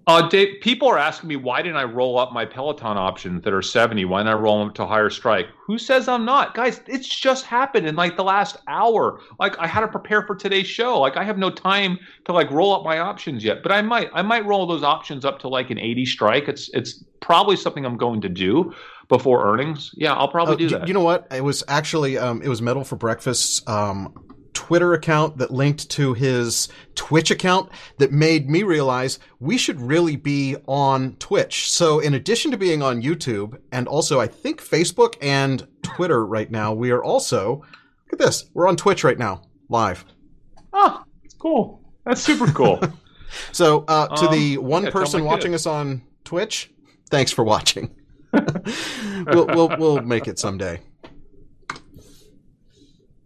Uh, Dave, people are asking me why didn't I roll up my Peloton options that are 70? Why didn't I roll them to higher strike? Who says I'm not? Guys, it's just happened in like the last hour. Like I had to prepare for today's show. Like I have no time to like roll up my options yet, but I might. I might roll those options up to like an 80 strike. It's it's probably something I'm going to do before earnings. Yeah, I'll probably uh, do that. You know what? It was actually um, it was Metal for Breakfast's um, Twitter account that linked to his Twitch account that made me realize we should really be on Twitch. So in addition to being on YouTube and also I think Facebook and Twitter right now, we are also look at this. We're on Twitch right now, live. Oh, it's cool. That's super cool. so uh, to um, the one yeah, person watching us on Twitch, thanks for watching. we'll, we'll we'll make it someday.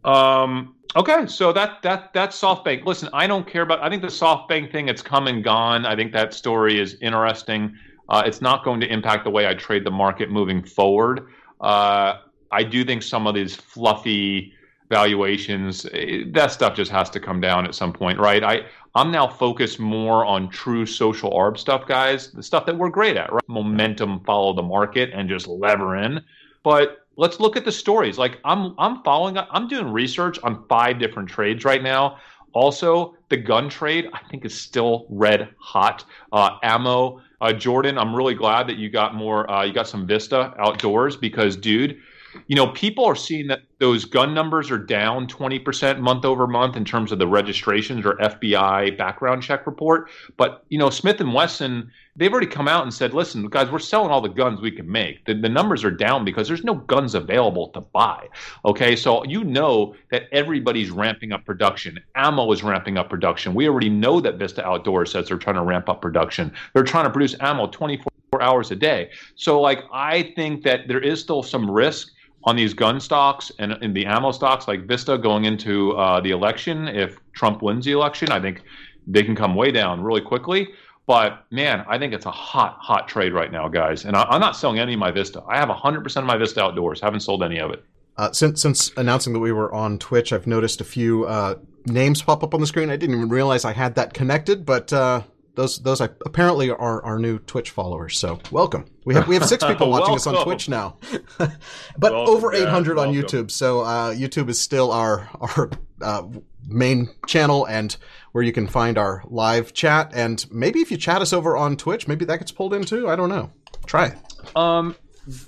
Um. Okay, so that that that's SoftBank. Listen, I don't care about. I think the SoftBank thing. It's come and gone. I think that story is interesting. Uh, it's not going to impact the way I trade the market moving forward. Uh, I do think some of these fluffy valuations, eh, that stuff just has to come down at some point, right? I I'm now focused more on true social arb stuff, guys. The stuff that we're great at, right? Momentum, follow the market, and just lever in. But let's look at the stories. Like I'm, I'm following. I'm doing research on five different trades right now. Also, the gun trade I think is still red hot. Uh, ammo, uh, Jordan. I'm really glad that you got more. Uh, you got some Vista outdoors because, dude you know, people are seeing that those gun numbers are down 20% month over month in terms of the registrations or FBI background check report. But, you know, Smith and Wesson, they've already come out and said, listen, guys, we're selling all the guns we can make. The, the numbers are down because there's no guns available to buy. Okay. So you know that everybody's ramping up production. Ammo is ramping up production. We already know that Vista Outdoors says they're trying to ramp up production. They're trying to produce ammo 24 hours a day. So, like, I think that there is still some risk on these gun stocks and in the ammo stocks like Vista going into uh, the election, if Trump wins the election, I think they can come way down really quickly. But man, I think it's a hot, hot trade right now, guys. And I, am not selling any of my Vista. I have 100% of my Vista outdoors. Haven't sold any of it. Uh, since since announcing that we were on Twitch, I've noticed a few uh, names pop up on the screen. I didn't even realize I had that connected, but those those apparently are our new Twitch followers. So welcome. We have we have six people watching us on Twitch now, but welcome, over 800 on YouTube. So uh, YouTube is still our our uh, main channel and where you can find our live chat. And maybe if you chat us over on Twitch, maybe that gets pulled in too. I don't know. Try it. Um,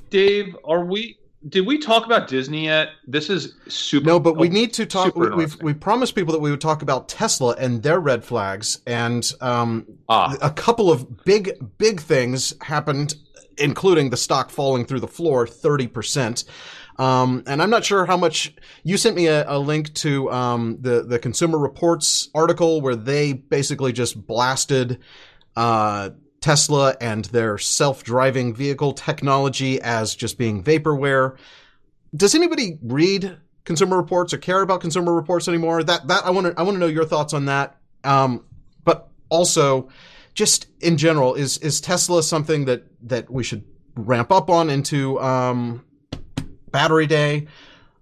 Dave, are we? Did we talk about Disney yet? This is super. No, but we need to talk. We, we've we promised people that we would talk about Tesla and their red flags, and um, ah. a couple of big big things happened, including the stock falling through the floor thirty percent. Um, and I'm not sure how much you sent me a, a link to um, the the Consumer Reports article where they basically just blasted uh, Tesla and their self-driving vehicle technology as just being vaporware. Does anybody read Consumer Reports or care about Consumer Reports anymore? That that I want to I want to know your thoughts on that. Um, but also, just in general, is is Tesla something that that we should ramp up on into um, Battery Day.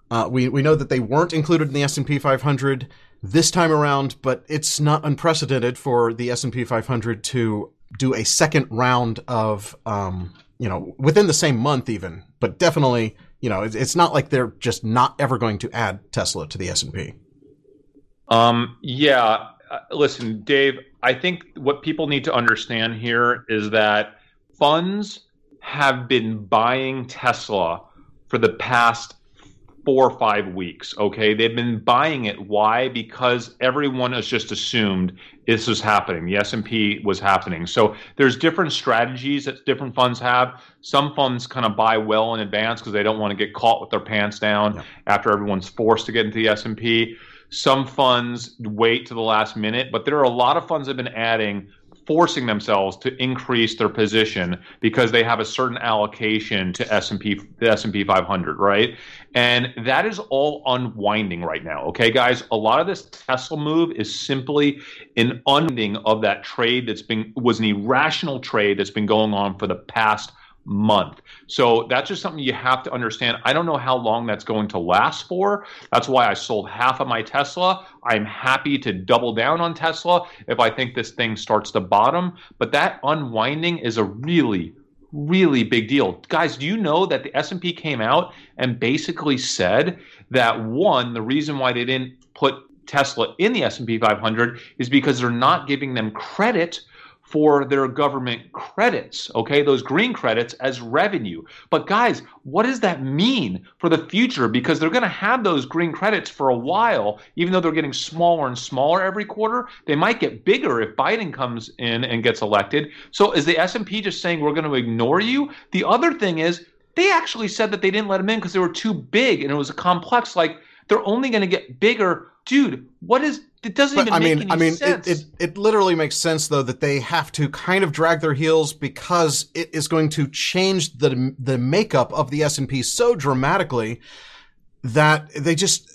Uh, we we know that they weren't included in the S and P 500 this time around, but it's not unprecedented for the S and P 500 to do a second round of um, you know within the same month even, but definitely you know it's, not like they're just not ever going to add Tesla to the S and P. Um. Yeah. Uh, listen, Dave. I think what people need to understand here is that funds have been buying Tesla for the past four or five weeks. Okay, they've been buying it. Why? Because everyone has just assumed this was happening. The S and P was happening. So there's different strategies that different funds have. Some funds kind of buy well in advance because they don't want to get caught with their pants down yeah. after everyone's forced to get into the S and P. Some funds wait to the last minute, but there are a lot of funds that have been adding forcing themselves to increase their position because they have a certain allocation to S&P the S&P 500, right? And that is all unwinding right now. Okay, guys, a lot of this Tesla move is simply an unwinding of that trade that's been was an irrational trade that's been going on for the past month. So that's just something you have to understand. I don't know how long that's going to last for. That's why I sold half of my Tesla. I'm happy to double down on Tesla if I think this thing starts to bottom. But that unwinding is a really, really big deal. Guys, do you know that the S&P came out and basically said that one, the reason why they didn't put Tesla in the S&P 500 is because they're not giving them credit for their government credits, okay, those green credits as revenue. But guys, what does that mean for the future? Because they're going to have those green credits for a while, even though they're getting smaller and smaller every quarter. They might get bigger if Biden comes in and gets elected. So is the S&P just saying we're going to ignore you? The other thing is they actually said that they didn't let them in because they were too big and it was a complex like they're only going to get bigger. Dude, what is it doesn't but, even I mean, I mean, sense. It, it, it literally makes sense though that they have to kind of drag their heels because it is going to change the the makeup of the S and P so dramatically that they just.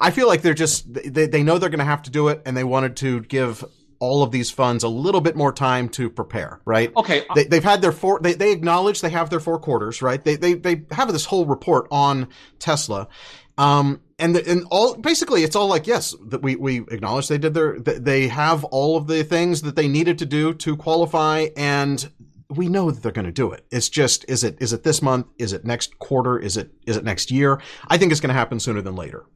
I feel like they're just they they know they're going to have to do it, and they wanted to give all of these funds a little bit more time to prepare, right? Okay. Uh they, have had their four, they, they acknowledge they have their four quarters, right? They, they, they have this whole report on Tesla. Um, and the, and all basically it's all like yes that we we acknowledge they did their they have all of the things that they needed to do to qualify and we know that they're going to do it. It's just is it is it this month? Is it next quarter? Is it is it next year? I think it's going to happen sooner than later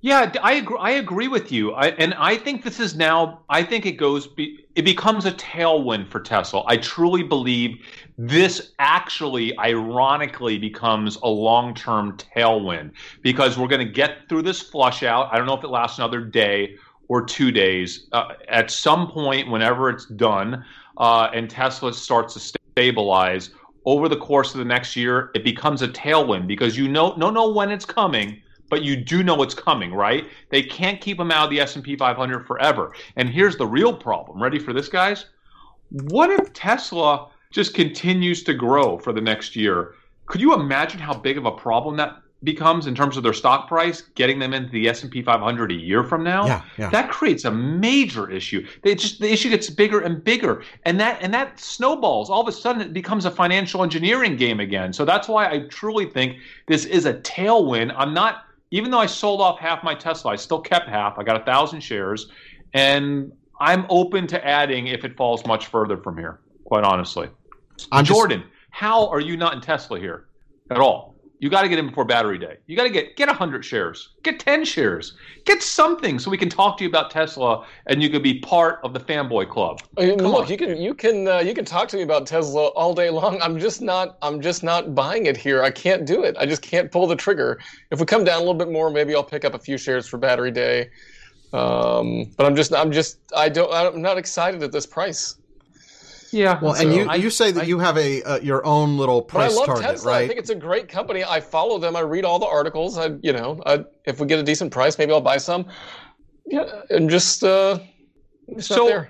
yeah, I agree, I agree with you. I, and I think this is now, I think it goes, be, it becomes a tailwind for Tesla. I truly believe this actually, ironically, becomes a long term tailwind because we're going to get through this flush out. I don't know if it lasts another day or two days. Uh, at some point, whenever it's done uh, and Tesla starts to stabilize over the course of the next year, it becomes a tailwind because you know, don't know when it's coming but you do know it's coming, right? They can't keep them out of the S&P 500 forever. And here's the real problem. Ready for this, guys? What if Tesla just continues to grow for the next year? Could you imagine how big of a problem that becomes in terms of their stock price getting them into the S&P 500 a year from now yeah, yeah. that creates a major issue they just the issue gets bigger and bigger and that and that snowballs all of a sudden it becomes a financial engineering game again so that's why I truly think this is a tailwind I'm not even though I sold off half my Tesla, I still kept half. I got a thousand shares, and I'm open to adding if it falls much further from here. Quite honestly, I'm Jordan. Just... How are you not in Tesla here at all? You got to get in before battery day. You got to get get 100 shares, get 10 shares, get something so we can talk to you about Tesla and you can be part of the fanboy club. Mean, look, on. you can you can uh, you can talk to me about Tesla all day long. I'm just not I'm just not buying it here. I can't do it. I just can't pull the trigger. If we come down a little bit more, maybe I'll pick up a few shares for battery day. Um, but I'm just I'm just I don't I'm not excited at this price. Yeah. Well, so and you, I, you say that I, you have a uh, your own little price I love target, Tesla. right? I think it's a great company. I follow them. I read all the articles. I you know I, if we get a decent price, maybe I'll buy some. Yeah, and just uh, so.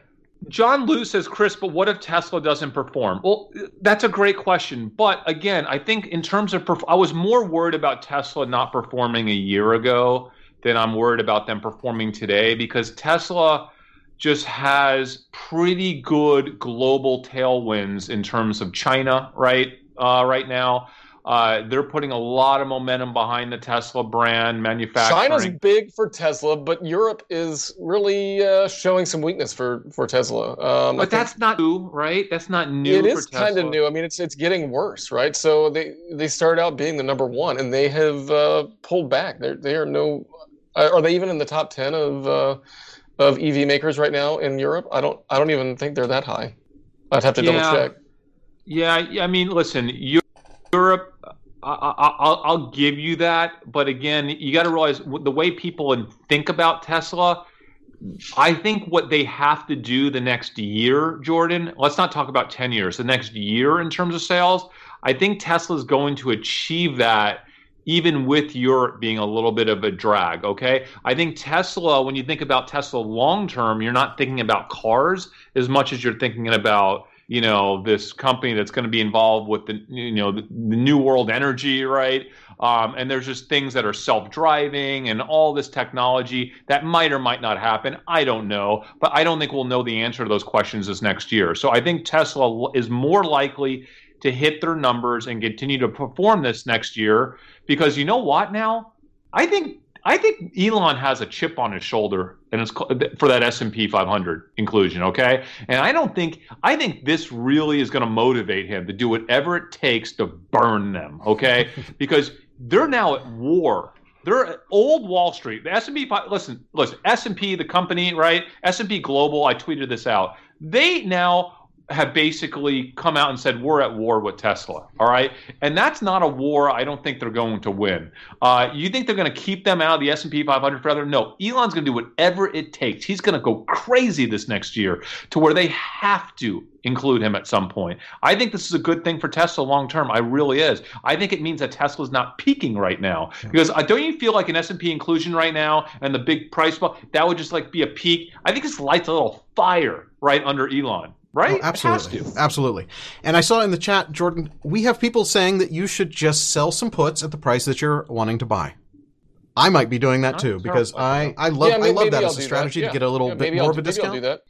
John Liu says, Chris, but what if Tesla doesn't perform? Well, that's a great question. But again, I think in terms of, perf- I was more worried about Tesla not performing a year ago than I'm worried about them performing today because Tesla just has pretty good global tailwinds in terms of China, right? Uh, right now, uh, they're putting a lot of momentum behind the Tesla brand manufacturing. China's big for Tesla, but Europe is really uh, showing some weakness for for Tesla. Um, but that's not new, right? That's not new. It is kind of new. I mean, it's it's getting worse, right? So they they started out being the number one, and they have uh, pulled back. They're they are no. Are they even in the top ten of? Of EV makers right now in Europe. I don't I don't even think they're that high. I'd have to yeah. double check. Yeah, I mean, listen, Europe. I, will give you that, but again, you got to realize the way people think about Tesla. I think what they have to do the next year, Jordan. Let's not talk about ten years. The next year in terms of sales, I think Tesla is going to achieve that even with Europe being a little bit of a drag. Okay. I think Tesla, when you think about Tesla long term, you're not thinking about cars as much as you're thinking about you know this company that's going to be involved with the you know the, the new world energy right um, and there's just things that are self-driving and all this technology that might or might not happen i don't know but i don't think we'll know the answer to those questions this next year so i think tesla is more likely to hit their numbers and continue to perform this next year because you know what now i think i think elon has a chip on his shoulder and it's for that s&p 500 inclusion okay and i don't think i think this really is going to motivate him to do whatever it takes to burn them okay because they're now at war they're old Wall Street. The S&P. Listen, listen. S&P, the company, right? S&P Global. I tweeted this out. They now have basically come out and said we're at war with Tesla. All right, and that's not a war. I don't think they're going to win. Uh, you think they're going to keep them out of the S and P 500 forever? No, Elon's going to do whatever it takes. He's going to go crazy this next year to where they have to include him at some point. I think this is a good thing for Tesla long term. I really is. I think it means that Tesla's not peaking right now because uh, don't you feel like an S and P inclusion right now and the big price that would just like be a peak? I think this lights a little fire right under Elon right? Oh, absolutely. Absolutely. And I saw in the chat, Jordan, we have people saying that you should just sell some puts at the price that you're wanting to buy. I might be doing that too because I, I love yeah, maybe, I love that as a strategy yeah. to get a little yeah, bit more I'll, of a discount. do that.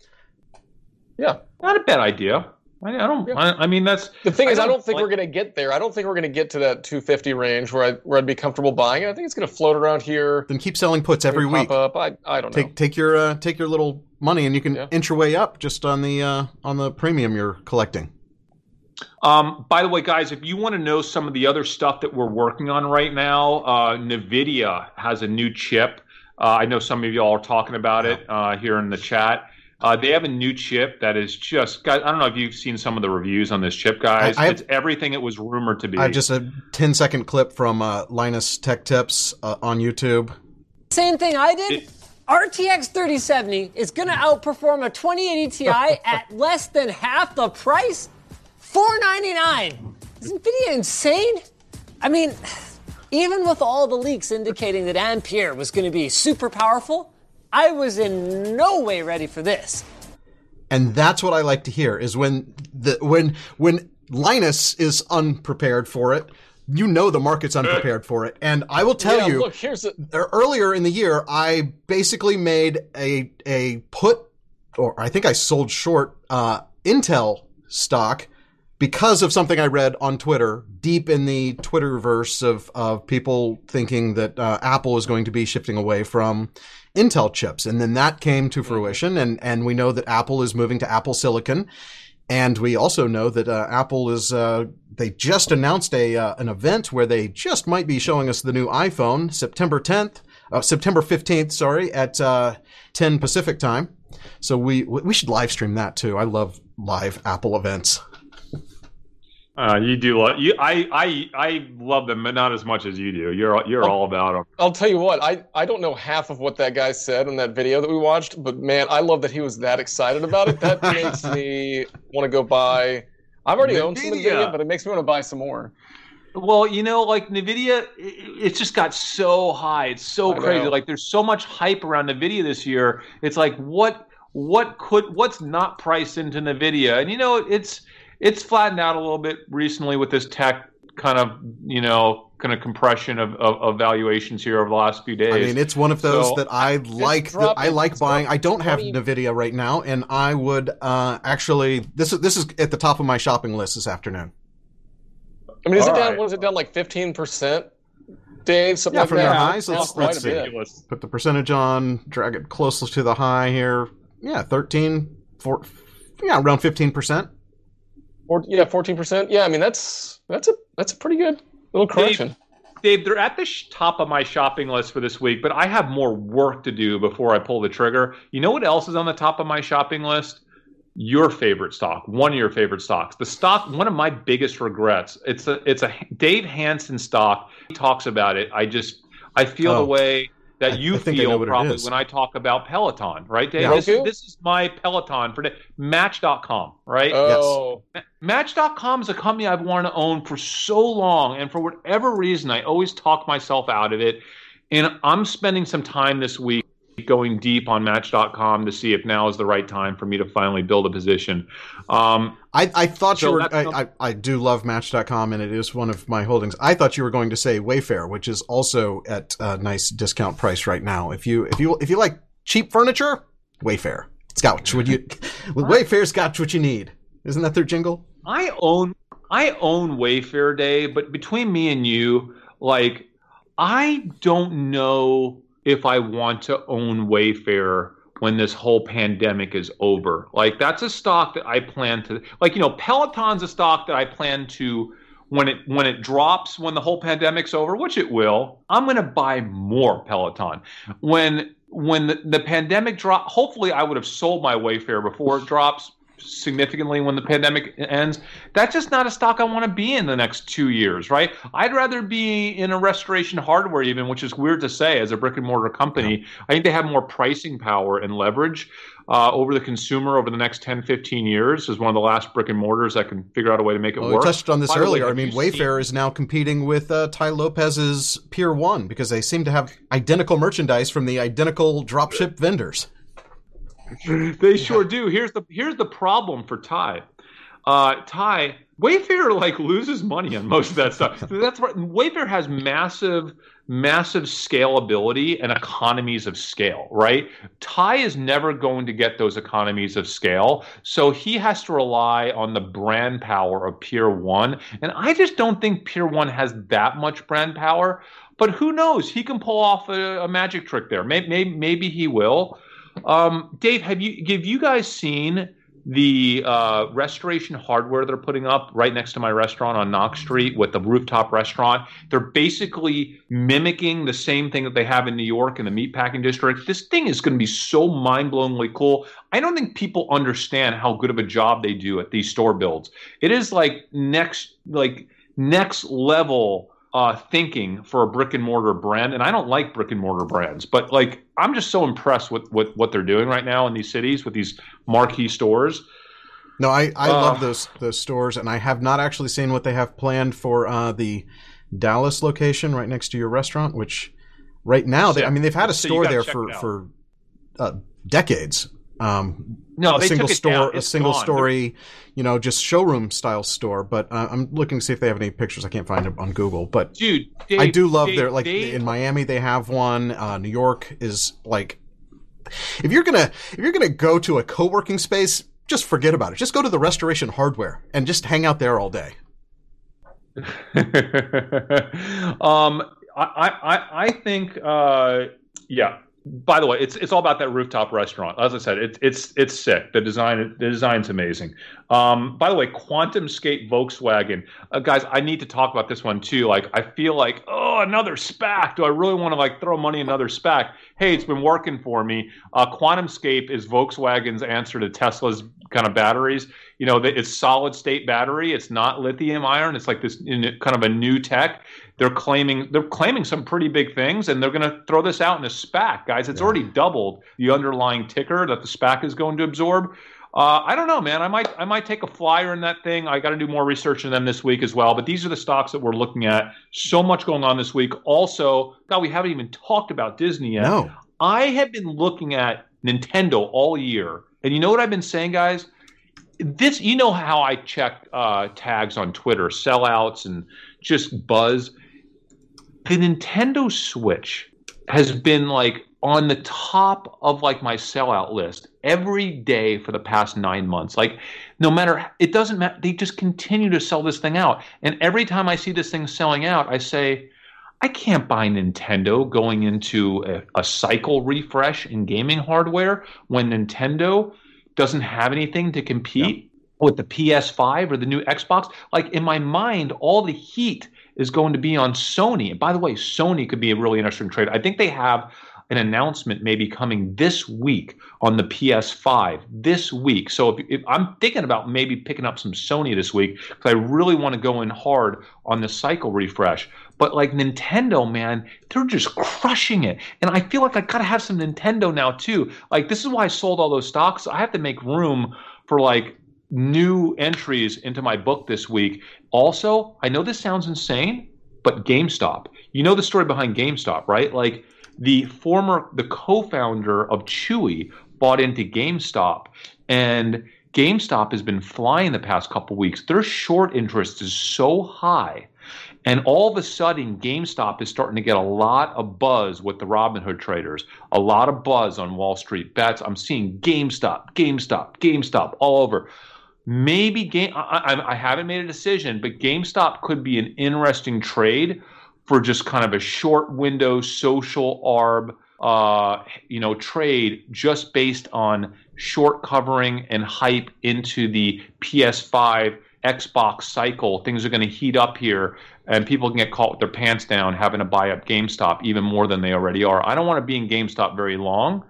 Yeah, not a bad idea. I, I don't. I, I, mean, that's the thing I is. I don't think like, we're going to get there. I don't think we're going to get to that 250 range where I where I'd be comfortable buying it. I think it's going to float around here. Then keep selling puts every week. Up. I, I don't take, know. Take your uh, take your little money and you can yeah. inch your way up just on the uh, on the premium you're collecting. Um, by the way, guys, if you want to know some of the other stuff that we're working on right now, uh, NVIDIA has a new chip. Uh, I know some of y'all are talking about it uh, here in the chat. Uh, they have a new chip that is just, guys. I don't know if you've seen some of the reviews on this chip, guys. I, I it's everything it was rumored to be. I have just a 10 second clip from uh, Linus Tech Tips uh, on YouTube. Same thing I did. It, RTX 3070 is going to outperform a 2080 Ti at less than half the price. 499. Is Nvidia insane? I mean, even with all the leaks indicating that Ampere was going to be super powerful, I was in no way ready for this. And that's what I like to hear is when the when when Linus is unprepared for it, you know the market's unprepared for it. And I will tell yeah, you look, here's a- earlier in the year I basically made a a put or I think I sold short uh, Intel stock because of something I read on Twitter, deep in the Twitterverse of, of people thinking that uh, Apple is going to be shifting away from Intel chips. And then that came to fruition. And, and we know that Apple is moving to Apple Silicon. And we also know that uh, Apple is, uh, they just announced a, uh, an event where they just might be showing us the new iPhone September 10th, uh, September 15th, sorry, at, uh, 10 Pacific time. So we, we should live stream that too. I love live Apple events. Uh, you do love you. I I I love them, but not as much as you do. You're you're I'll, all about them. I'll tell you what. I I don't know half of what that guy said in that video that we watched, but man, I love that he was that excited about it. That makes me want to go buy. I've already Nvidia. owned some Nvidia, but it makes me want to buy some more. Well, you know, like Nvidia, it's just got so high. It's so I crazy. Know. Like there's so much hype around Nvidia this year. It's like what what could what's not priced into Nvidia, and you know, it's it's flattened out a little bit recently with this tech kind of you know kind of compression of, of, of, valuations here over the last few days. I mean, it's one of those so, that I like. The, I like buying. I don't have Nvidia right now, and I would uh, actually. This is this is at the top of my shopping list this afternoon. I mean, is All it down? Right. What is it down like fifteen percent? Dave, something yeah, like from that. their highs. Let's, let's see. Put the percentage on. Drag it closer to the high here. Yeah, 13, 4, yeah, around fifteen percent. Or, yeah, fourteen percent. Yeah, I mean that's that's a that's a pretty good little correction. Dave, Dave they're at the sh- top of my shopping list for this week, but I have more work to do before I pull the trigger. You know what else is on the top of my shopping list? Your favorite stock, one of your favorite stocks. The stock, one of my biggest regrets. It's a it's a Dave Hanson stock. He talks about it. I just I feel oh. the way that you I feel probably when I talk about Peloton, right, Dave? Yeah. This, this, is my Peloton for Match.com, right? Oh. Yes. Match.com is a company I've wanted to own for so long, and for whatever reason, I always talk myself out of it. And I'm spending some time this week going deep on Match.com to see if now is the right time for me to finally build a position. Um, I, I thought so you were. I, I, I, do love Match.com, and it is one of my holdings. I thought you were going to say Wayfair, which is also at a nice discount price right now. If you if you if you like cheap furniture, Wayfair. It's got what you. Wayfair's got what you need. Isn't that their jingle? I own I own Wayfair Day, but between me and you, like I don't know if I want to own Wayfair when this whole pandemic is over. Like that's a stock that I plan to like you know Peloton's a stock that I plan to when it when it drops when the whole pandemic's over, which it will. I'm going to buy more Peloton. When when the, the pandemic drop, hopefully I would have sold my Wayfair before it drops significantly when the pandemic ends. That's just not a stock I want to be in the next two years, right? I'd rather be in a restoration hardware, even, which is weird to say as a brick and mortar company. I think they have more pricing power and leverage. Uh, over the consumer over the next 10, 15 years is one of the last brick and mortars that can figure out a way to make it well, work. We touched on this By earlier. Way, I mean, Wayfair seen... is now competing with uh, Tai Lopez's Pier 1 because they seem to have identical merchandise from the identical dropship vendors. they sure do. Here's the here's the problem for Tai. Uh, Tai Wayfair like loses money on most of that stuff. That's right. Wayfair has massive, massive scalability and economies of scale. Right. Tai is never going to get those economies of scale, so he has to rely on the brand power of Pier One. And I just don't think Pier One has that much brand power. But who knows? He can pull off a, a magic trick there. Maybe, maybe, maybe he will. Um, Dave, have you have you guys seen the uh, restoration hardware they're putting up right next to my restaurant on Knox Street with the rooftop restaurant? They're basically mimicking the same thing that they have in New York in the meatpacking district. This thing is going to be so mind-blowingly cool. I don't think people understand how good of a job they do at these store builds. It is like next like next level uh, thinking for a brick and mortar brand, and I don't like brick and mortar brands, but like I'm just so impressed with, with what they're doing right now in these cities with these marquee stores. No, I, I uh, love those those stores, and I have not actually seen what they have planned for uh, the Dallas location right next to your restaurant. Which right now, they, I mean, they've had a so store there for for uh, decades. Um, no, a single store, a single gone. story, you know, just showroom style store. But uh, I'm looking to see if they have any pictures. I can't find them on Google. But dude, Dave, I do love Dave, their like Dave, in Miami they have one. Uh, New York is like if you're gonna if you're gonna go to a co-working space, just forget about it. Just go to the restoration hardware and just hang out there all day. um, I, I, I think, uh, yeah, by the way, it's it's all about that rooftop restaurant. As I said, it's it's it's sick. The design the design's amazing. Um, by the way, QuantumScape Volkswagen, uh, guys, I need to talk about this one too. Like, I feel like oh, another SPAC. Do I really want to like throw money in another SPAC? Hey, it's been working for me. Uh, QuantumScape is Volkswagen's answer to Tesla's kind of batteries. You know, it's solid state battery. It's not lithium iron. It's like this kind of a new tech. They're claiming they're claiming some pretty big things, and they're going to throw this out in a SPAC, guys. It's yeah. already doubled the underlying ticker that the SPAC is going to absorb. Uh, I don't know, man. I might I might take a flyer in that thing. I got to do more research in them this week as well. But these are the stocks that we're looking at. So much going on this week. Also, God, we haven't even talked about Disney yet. No. I have been looking at Nintendo all year, and you know what I've been saying, guys? This, you know how I check uh, tags on Twitter, sellouts, and just buzz the Nintendo Switch has been like on the top of like my sellout list every day for the past nine months. Like, no matter, it doesn't matter. They just continue to sell this thing out. And every time I see this thing selling out, I say, I can't buy Nintendo going into a, a cycle refresh in gaming hardware when Nintendo doesn't have anything to compete with the PS5 or the new Xbox. Like, in my mind, all the heat is going to be on Sony. And by the way, Sony could be a really interesting trade. I think they have an announcement maybe coming this week on the PS5 this week. So if, if I'm thinking about maybe picking up some Sony this week because I really want to go in hard on the cycle refresh. But like Nintendo, man, they're just crushing it. And I feel like I gotta have some Nintendo now too. Like this is why I sold all those stocks. I have to make room for like new entries into my book this week. Also, I know this sounds insane, but GameStop. You know the story behind GameStop, right? Like the former, the co-founder of Chewy bought into GameStop, and GameStop has been flying the past couple weeks. Their short interest is so high. And all of a sudden, GameStop is starting to get a lot of buzz with the Robinhood traders, a lot of buzz on Wall Street bets. I'm seeing GameStop, GameStop, GameStop all over maybe game I, I, haven't made a decision but gamestop could be an interesting trade for just kind of a short window social arb uh, you know trade just based on short covering and hype into the ps5 xbox cycle. Things are going to heat up here and people can get caught with their pants down having to buy up gamestop even more than they already are. I don't want to be in gamestop very long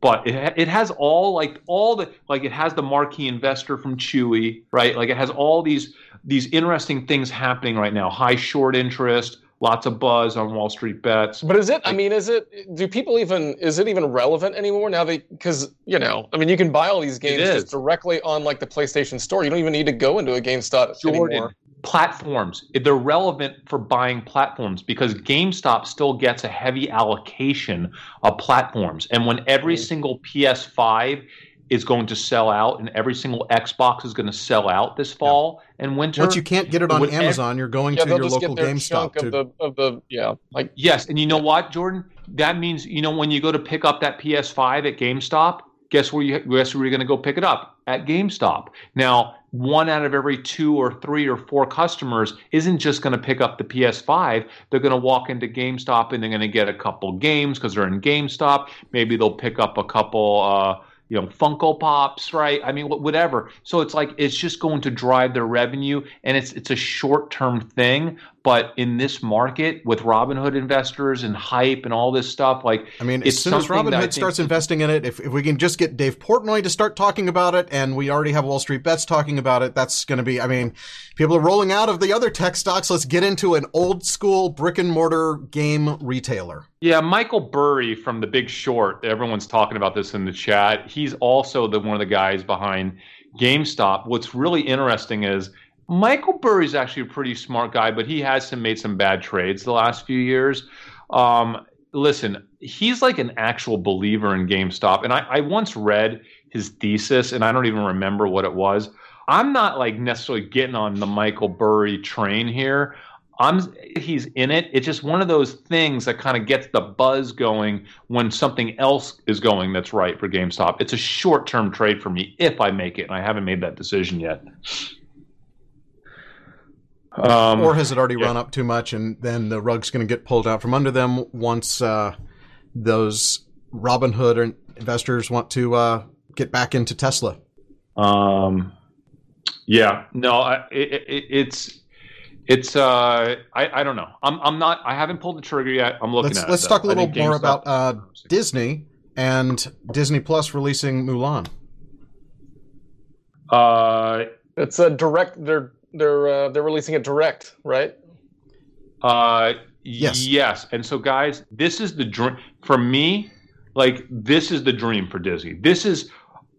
but it, it has all like all the like it has the marquee investor from Chewy, right? Like it has all these these interesting things happening right now. High short interest, lots of buzz on Wall Street bets. But is it? I mean, is it? Do people even? Is it even relevant anymore now? They because you know, I mean, you can buy all these games just directly on like the PlayStation Store. You don't even need to go into a GameStop Jordan, anymore platforms they're relevant for buying platforms because GameStop still gets a heavy allocation of platforms and when every mm-hmm. single PS5 is going to sell out and every single Xbox is going to sell out this fall yeah. and winter once you can't get it on Amazon you're going yeah, to your local GameStop to... of, the, of the yeah like yes and you know what Jordan that means you know when you go to pick up that PS5 at GameStop guess where you guess where you're going to go pick it up at GameStop. Now, one out of every two or three or four customers isn't just going to pick up the PS5. They're going to walk into GameStop and they're going to get a couple games because they're in GameStop. Maybe they'll pick up a couple. Uh, you know Funko Pops, right? I mean, whatever. So it's like it's just going to drive their revenue, and it's it's a short term thing. But in this market with Robinhood investors and hype and all this stuff, like I mean, as soon as Robinhood starts investing in it, if, if we can just get Dave Portnoy to start talking about it, and we already have Wall Street Bets talking about it, that's going to be. I mean, people are rolling out of the other tech stocks. Let's get into an old school brick and mortar game retailer. Yeah, Michael Burry from The Big Short. Everyone's talking about this in the chat. He's also the one of the guys behind GameStop. What's really interesting is Michael Burry is actually a pretty smart guy, but he has some, made some bad trades the last few years. Um, listen, he's like an actual believer in GameStop. And I, I once read his thesis, and I don't even remember what it was. I'm not like necessarily getting on the Michael Burry train here. I'm he's in it. It's just one of those things that kind of gets the buzz going when something else is going that's right for GameStop. It's a short term trade for me if I make it, and I haven't made that decision yet. Um, or has it already yeah. run up too much, and then the rug's going to get pulled out from under them once uh, those Robinhood investors want to uh, get back into Tesla? Um, yeah, no, I, it, it, it's it's uh, I, I don't know. I'm I'm not. I haven't pulled the trigger yet. I'm looking let's, at. Let's it, talk a little more about uh, Disney and Disney Plus releasing Mulan. Uh, it's a direct. They're they're uh, they're releasing it direct, right? Uh, yes. Yes. And so, guys, this is the dream for me. Like this is the dream for Disney. This is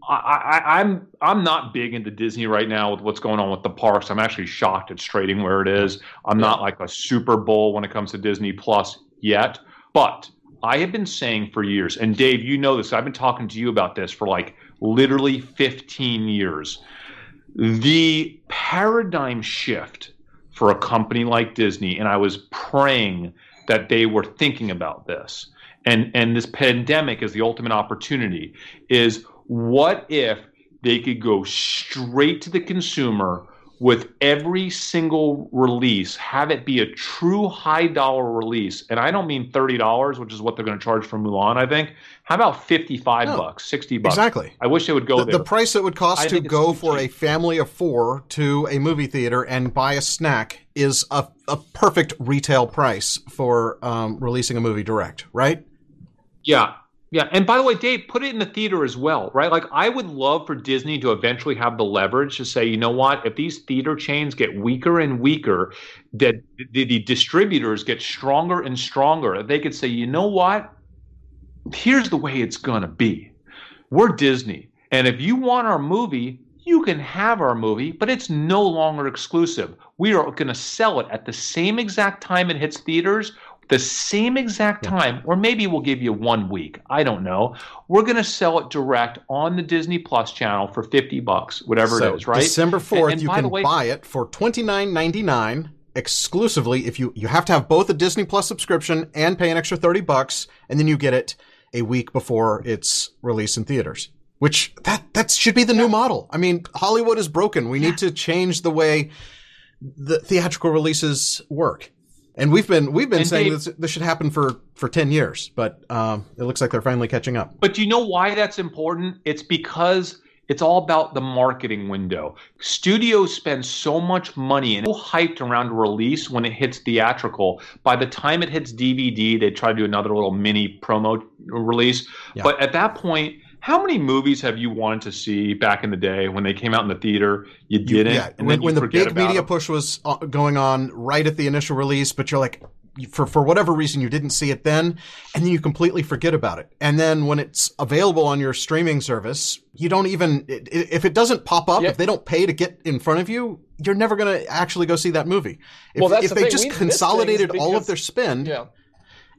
I, am I'm, I'm not big into Disney right now with what's going on with the parks. I'm actually shocked it's trading where it is. I'm not like a Super Bowl when it comes to Disney Plus yet, but I have been saying for years, and Dave, you know this. I've been talking to you about this for like literally 15 years. The paradigm shift for a company like Disney, and I was praying that they were thinking about this. And and this pandemic is the ultimate opportunity. Is what if they could go straight to the consumer with every single release, have it be a true high dollar release? And I don't mean $30, which is what they're going to charge for Mulan, I think. How about 55 no, bucks, 60 bucks? Exactly. I wish it would go the, there. The price it would cost I to go for cheap. a family of four to a movie theater and buy a snack is a, a perfect retail price for um, releasing a movie direct, right? Yeah, yeah, and by the way, Dave, put it in the theater as well, right? Like, I would love for Disney to eventually have the leverage to say, you know what, if these theater chains get weaker and weaker, that the, the distributors get stronger and stronger, they could say, you know what, here's the way it's to be. We're Disney, and if you want our movie, you can have our movie, but it's no longer exclusive. We are going to sell it at the same exact time it hits theaters the same exact time, or maybe we'll give you one week. I don't know. We're going to sell it direct on the Disney Plus channel for 50 bucks, whatever so it is, right? December 4th, and, and you can way, buy it for $29.99 exclusively if you you have to have both a Disney Plus subscription and pay an extra 30 bucks and then you get it a week before it's released in theaters. Which that that should be the yeah. new model. I mean, Hollywood is broken. We yeah. need to change the way the theatrical releases work. And we've been we've been and saying Dave, this, this should happen for for ten years, but um, it looks like they're finally catching up. But do you know why that's important? It's because it's all about the marketing window. Studios spend so much money and so hyped around a release when it hits theatrical. By the time it hits DVD, they try to do another little mini promo release. Yeah. But at that point, how many movies have you wanted to see back in the day when they came out in the theater? You didn't. Yeah, when, when the big media them. push was uh, going on right at the initial release, but you're like, for for whatever reason you didn't see it then, and then you completely forget about it. And then when it's available on your streaming service, you don't even if it doesn't pop up, if they don't pay to get in front of you, you're never going to actually go see that movie. If, well, if the they thing. just we consolidated all of their spend. Yeah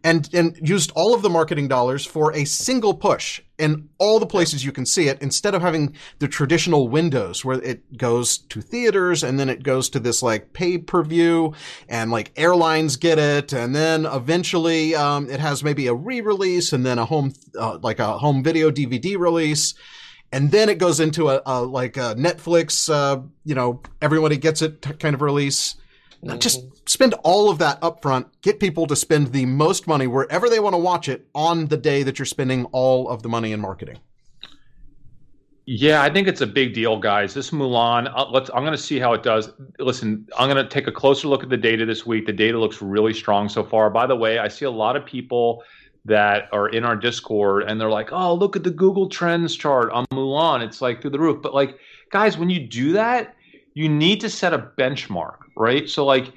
and and used all of the marketing dollars for a single push in all the places you can see it instead of having the traditional windows where it goes to theaters and then it goes to this like pay per view and like airlines get it. And then eventually um, it has maybe a re-release and then a home uh, like a home video DVD release. And then it goes into a, a like a Netflix uh, you know everybody gets it kind of release Mm-hmm. Just spend all of that upfront. Get people to spend the most money wherever they want to watch it on the day that you're spending all of the money in marketing. Yeah, I think it's a big deal, guys. This Mulan, uh, let's. I'm going to see how it does. Listen, I'm going to take a closer look at the data this week. The data looks really strong so far. By the way, I see a lot of people that are in our Discord and they're like, "Oh, look at the Google Trends chart on Mulan. It's like through the roof." But like, guys, when you do that, you need to set a benchmark right? So like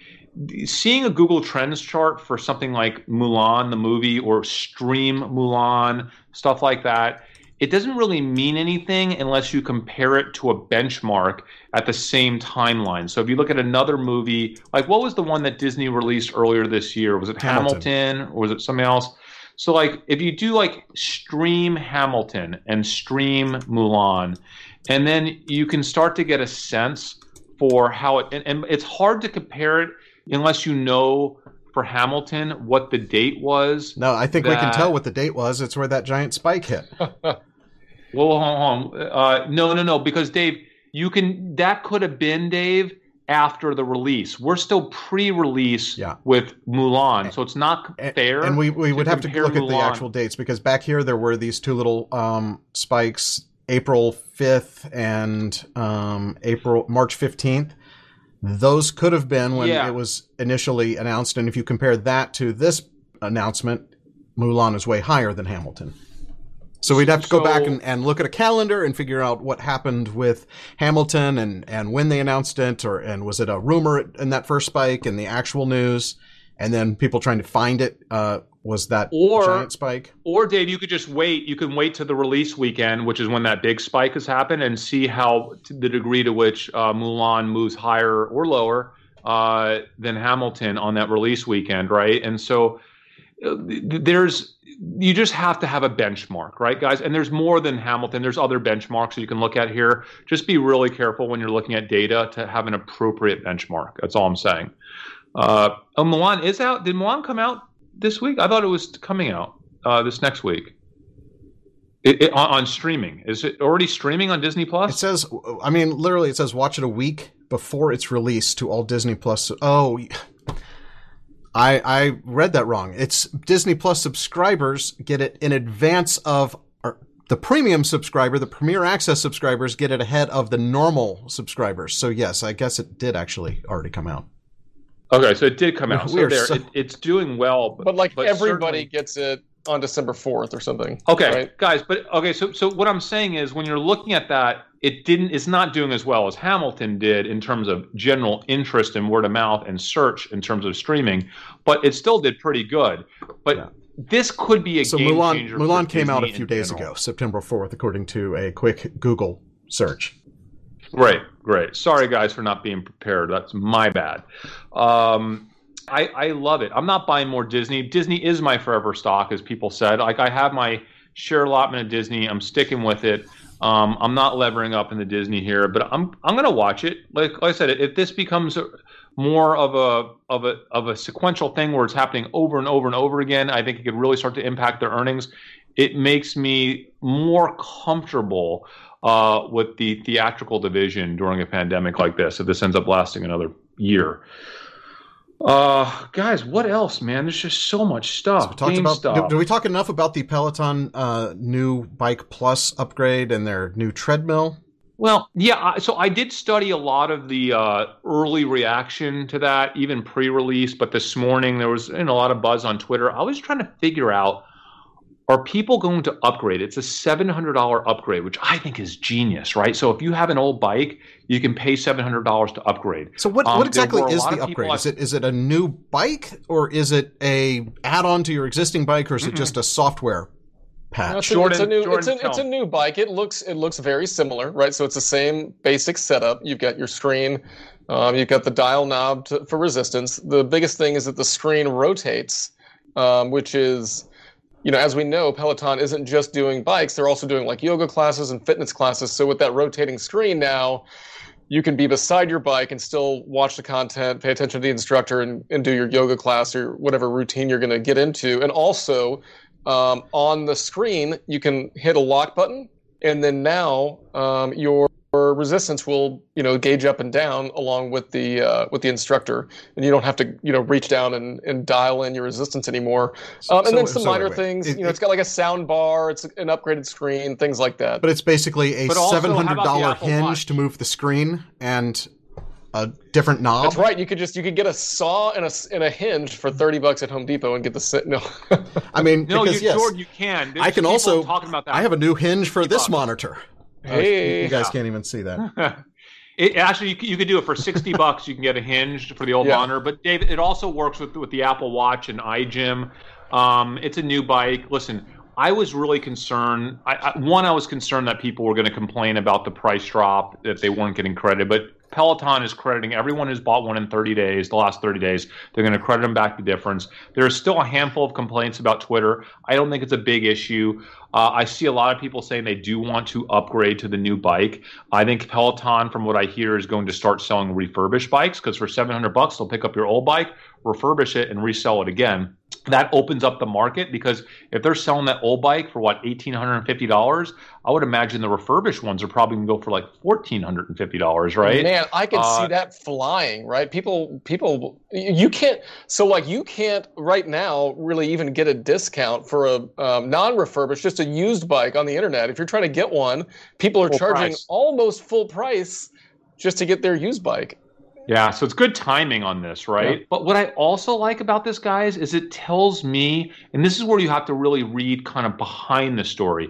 seeing a Google Trends chart for something like Mulan the movie or Stream Mulan, stuff like that, it doesn't really mean anything unless you compare it to a benchmark at the same timeline. So if you look at another movie, like what was the one that Disney released earlier this year? Was it Hamilton, Hamilton or was it something else? So like if you do like stream Hamilton and stream Mulan, and then you can start to get a sense for how it and, and, it's hard to compare it unless you know for Hamilton what the date was. No, I think that... we can tell what the date was. It's where that giant spike hit. well, hold on. Uh, no, no, no, because Dave, you can. That could have been Dave after the release. We're still pre-release yeah. with Mulan, so it's not fair. And we, we would have to look Mulan. at the actual dates because back here there were these two little um, spikes, April 5th and um, April March 15th. Those could have been when yeah. it was initially announced, and if you compare that to this announcement, Mulan is way higher than Hamilton. So we'd have to go so, back and, and look at a calendar and figure out what happened with Hamilton and, and when they announced it, or and was it a rumor in that first spike and the actual news, and then people trying to find it. Uh, was that or, giant spike? Or Dave, you could just wait. You can wait to the release weekend, which is when that big spike has happened, and see how the degree to which uh, Mulan moves higher or lower uh, than Hamilton on that release weekend, right? And so uh, there's you just have to have a benchmark, right, guys? And there's more than Hamilton. There's other benchmarks that you can look at here. Just be really careful when you're looking at data to have an appropriate benchmark. That's all I'm saying. Uh, oh, Mulan is out. Did Mulan come out this week? I thought it was coming out uh, this next week. It, it, on, on, streaming. Is it already streaming on Disney Plus? It says, I mean, literally, it says watch it a week before it's released to all Disney Plus. Oh, I, I read that wrong. It's Disney Plus subscribers get it in advance of the premium subscriber, the premier access subscribers get it ahead of the normal subscribers. So yes, I guess it did actually already come out. Okay, so it did come out. We so there, so... It, it's doing well. But, but like but everybody certainly... gets it on December fourth or something. Okay, right? guys, but okay, so so what I'm saying is when you're looking at that, it didn't it's not doing as well as Hamilton did in terms of general interest and word of mouth and search in terms of streaming, but it still did pretty good. But yeah. this could be a so game Mulan, changer. Mulan came out a few days general. ago, September 4th, according to a quick Google search. Great, great. Sorry, guys, for not being prepared. That's my bad. Um, I, I love it. I'm not buying more Disney. Disney is my forever stock, as people said. Like I have my share allotment of Disney. I'm sticking with it. Um, I'm not levering up in the Disney here, but I'm I'm gonna watch it. Like, like I said, if this becomes more of a of a of a sequential thing where it's happening over and over and over again, I think it could really start to impact their earnings. It makes me more comfortable uh, with the theatrical division during a pandemic like this. If this ends up lasting another year. Uh, guys, what else, man? There's just so much stuff. So about, did, we talk enough about the Peloton uh, new Bike Plus upgrade and their new treadmill? Well, yeah. So I did study a lot of the uh, early reaction to that, even pre-release. But this morning there was you know, a lot of buzz on Twitter. I was trying to figure out are people going to upgrade? It's a $700 upgrade, which I think is genius, right? So if you have an old bike, you can pay $700 to upgrade. So what, um, what exactly is the upgrade? Is it is it a new bike or is it a add-on to your existing bike or is mm-hmm. it just a software patch? it's, Jordan, a, it's, a, new Jordan, it's, a, it's a new bike. It looks it looks very similar, right? So it's the same basic setup. You've got your screen, um, you've got the dial knob to, for resistance. The biggest thing is that the screen rotates, um, which is you know, as we know, Peloton isn't just doing bikes; they're also doing like yoga classes and fitness classes. So with that rotating screen now, you can be beside your bike and still watch the content, pay attention to the instructor, and, and do your yoga class or whatever routine you're going to get into. And also, um, on the screen, you can hit a lock button, and then now um, your resistance will you know gauge up and down along with the uh, with the instructor, and you don't have to you know reach down and, and dial in your resistance anymore. Um, and so, then some so minor things, it, you know, it, has got like a sound bar, it's an upgraded screen, things like that. But it's basically a seven hundred dollar hinge Watch? to move the screen and a different knob. That's right. You could just you could get a saw and a and a hinge for thirty bucks at Home Depot and get the sit. no. I mean, no, because, you, yes, Jordan, you can. There's I can also talking about that. I have a new hinge for this monitor. Hey, you guys can't even see that. It, actually, you, you, could do it for sixty bucks. You can get a hinge for the old yeah. monitor. But Dave, it also works with with the Apple Watch and iGym. Um, it's a new bike. Listen, I was really concerned. I, I, one, I was concerned that people were going to complain about the price drop that they weren't getting credit. But Peloton is crediting everyone who's bought one in 30 days, the last 30 days. They're going to credit them back the difference. There is still a handful of complaints about Twitter. I don't think it's a big issue. Uh, I see a lot of people saying they do want to upgrade to the new bike. I think Peloton, from what I hear, is going to start selling refurbished bikes because for 700 bucks, they'll pick up your old bike, refurbish it, and resell it again that opens up the market because if they're selling that old bike for what eighteen hundred and fifty dollars, I would imagine the refurbished ones are probably going to go for like fourteen hundred and fifty dollars, right? Man, I can uh, see that flying, right? People, people, you can't. So like, you can't right now really even get a discount for a um, non-refurbished, just a used bike on the internet. If you're trying to get one, people are charging price. almost full price just to get their used bike. Yeah, so it's good timing on this, right? Yeah. But what I also like about this, guys, is it tells me, and this is where you have to really read kind of behind the story.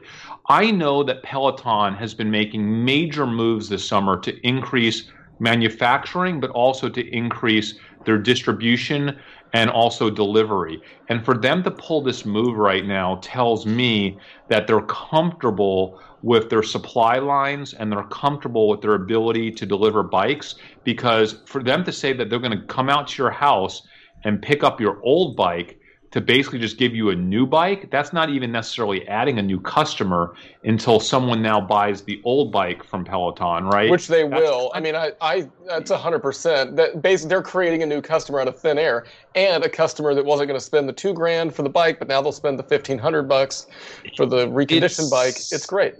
I know that Peloton has been making major moves this summer to increase manufacturing, but also to increase their distribution and also delivery. And for them to pull this move right now tells me that they're comfortable with their supply lines and they're comfortable with their ability to deliver bikes because for them to say that they're going to come out to your house and pick up your old bike to basically just give you a new bike, that's not even necessarily adding a new customer until someone now buys the old bike from Peloton, right? Which they that's, will. I mean, I, I that's hundred percent. That basically they're creating a new customer out of thin air, and a customer that wasn't going to spend the two grand for the bike, but now they'll spend the fifteen hundred bucks for the reconditioned it's, bike. It's great.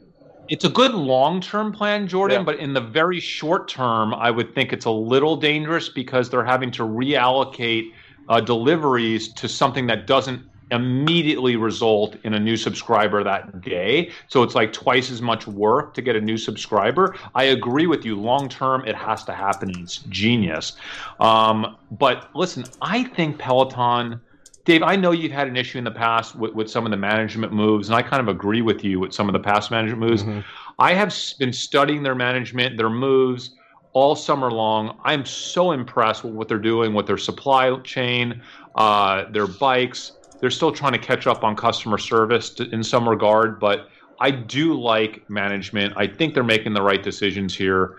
It's a good long term plan, Jordan, yeah. but in the very short term, I would think it's a little dangerous because they're having to reallocate uh, deliveries to something that doesn't immediately result in a new subscriber that day. So it's like twice as much work to get a new subscriber. I agree with you. Long term, it has to happen. It's genius. Um, but listen, I think Peloton. Dave, I know you've had an issue in the past with, with some of the management moves, and I kind of agree with you with some of the past management moves. Mm-hmm. I have been studying their management, their moves all summer long. I'm so impressed with what they're doing with their supply chain, uh, their bikes. They're still trying to catch up on customer service to, in some regard, but I do like management. I think they're making the right decisions here.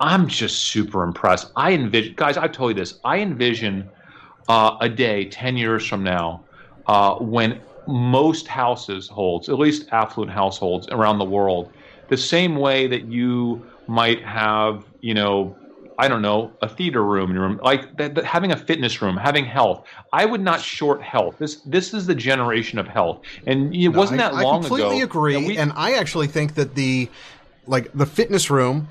I'm just super impressed. I envision, guys, I've told you this. I envision uh, a day 10 years from now uh, when most households, at least affluent households around the world, the same way that you might have, you know, I don't know, a theater room, room like th- th- having a fitness room, having health. I would not short health. This this is the generation of health, and it no, wasn't that I, long ago. I completely ago agree, we, and I actually think that the like the fitness room,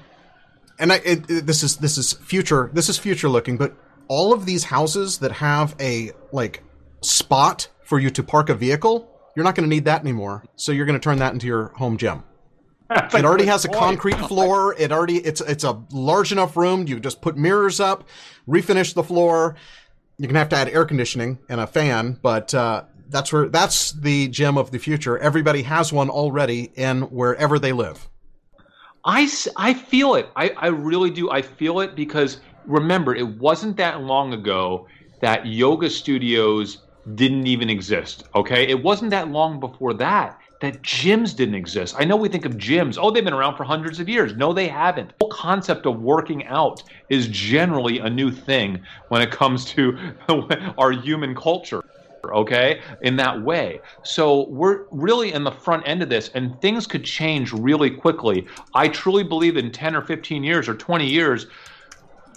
and I, it, it, this is this is future this is future looking, but all of these houses that have a like spot for you to park a vehicle, you're not going to need that anymore. So you're going to turn that into your home gym it already has a concrete floor. It already it's it's a large enough room. You just put mirrors up, refinish the floor. You're gonna have to add air conditioning and a fan, but uh, that's where that's the gym of the future. Everybody has one already in wherever they live. I, I feel it. I, I really do. I feel it because remember, it wasn't that long ago that yoga studios didn't even exist. Okay, it wasn't that long before that that gyms didn't exist. I know we think of gyms, oh, they've been around for hundreds of years. No, they haven't. The whole concept of working out is generally a new thing when it comes to our human culture. Okay, in that way. So we're really in the front end of this, and things could change really quickly. I truly believe in 10 or 15 years or 20 years,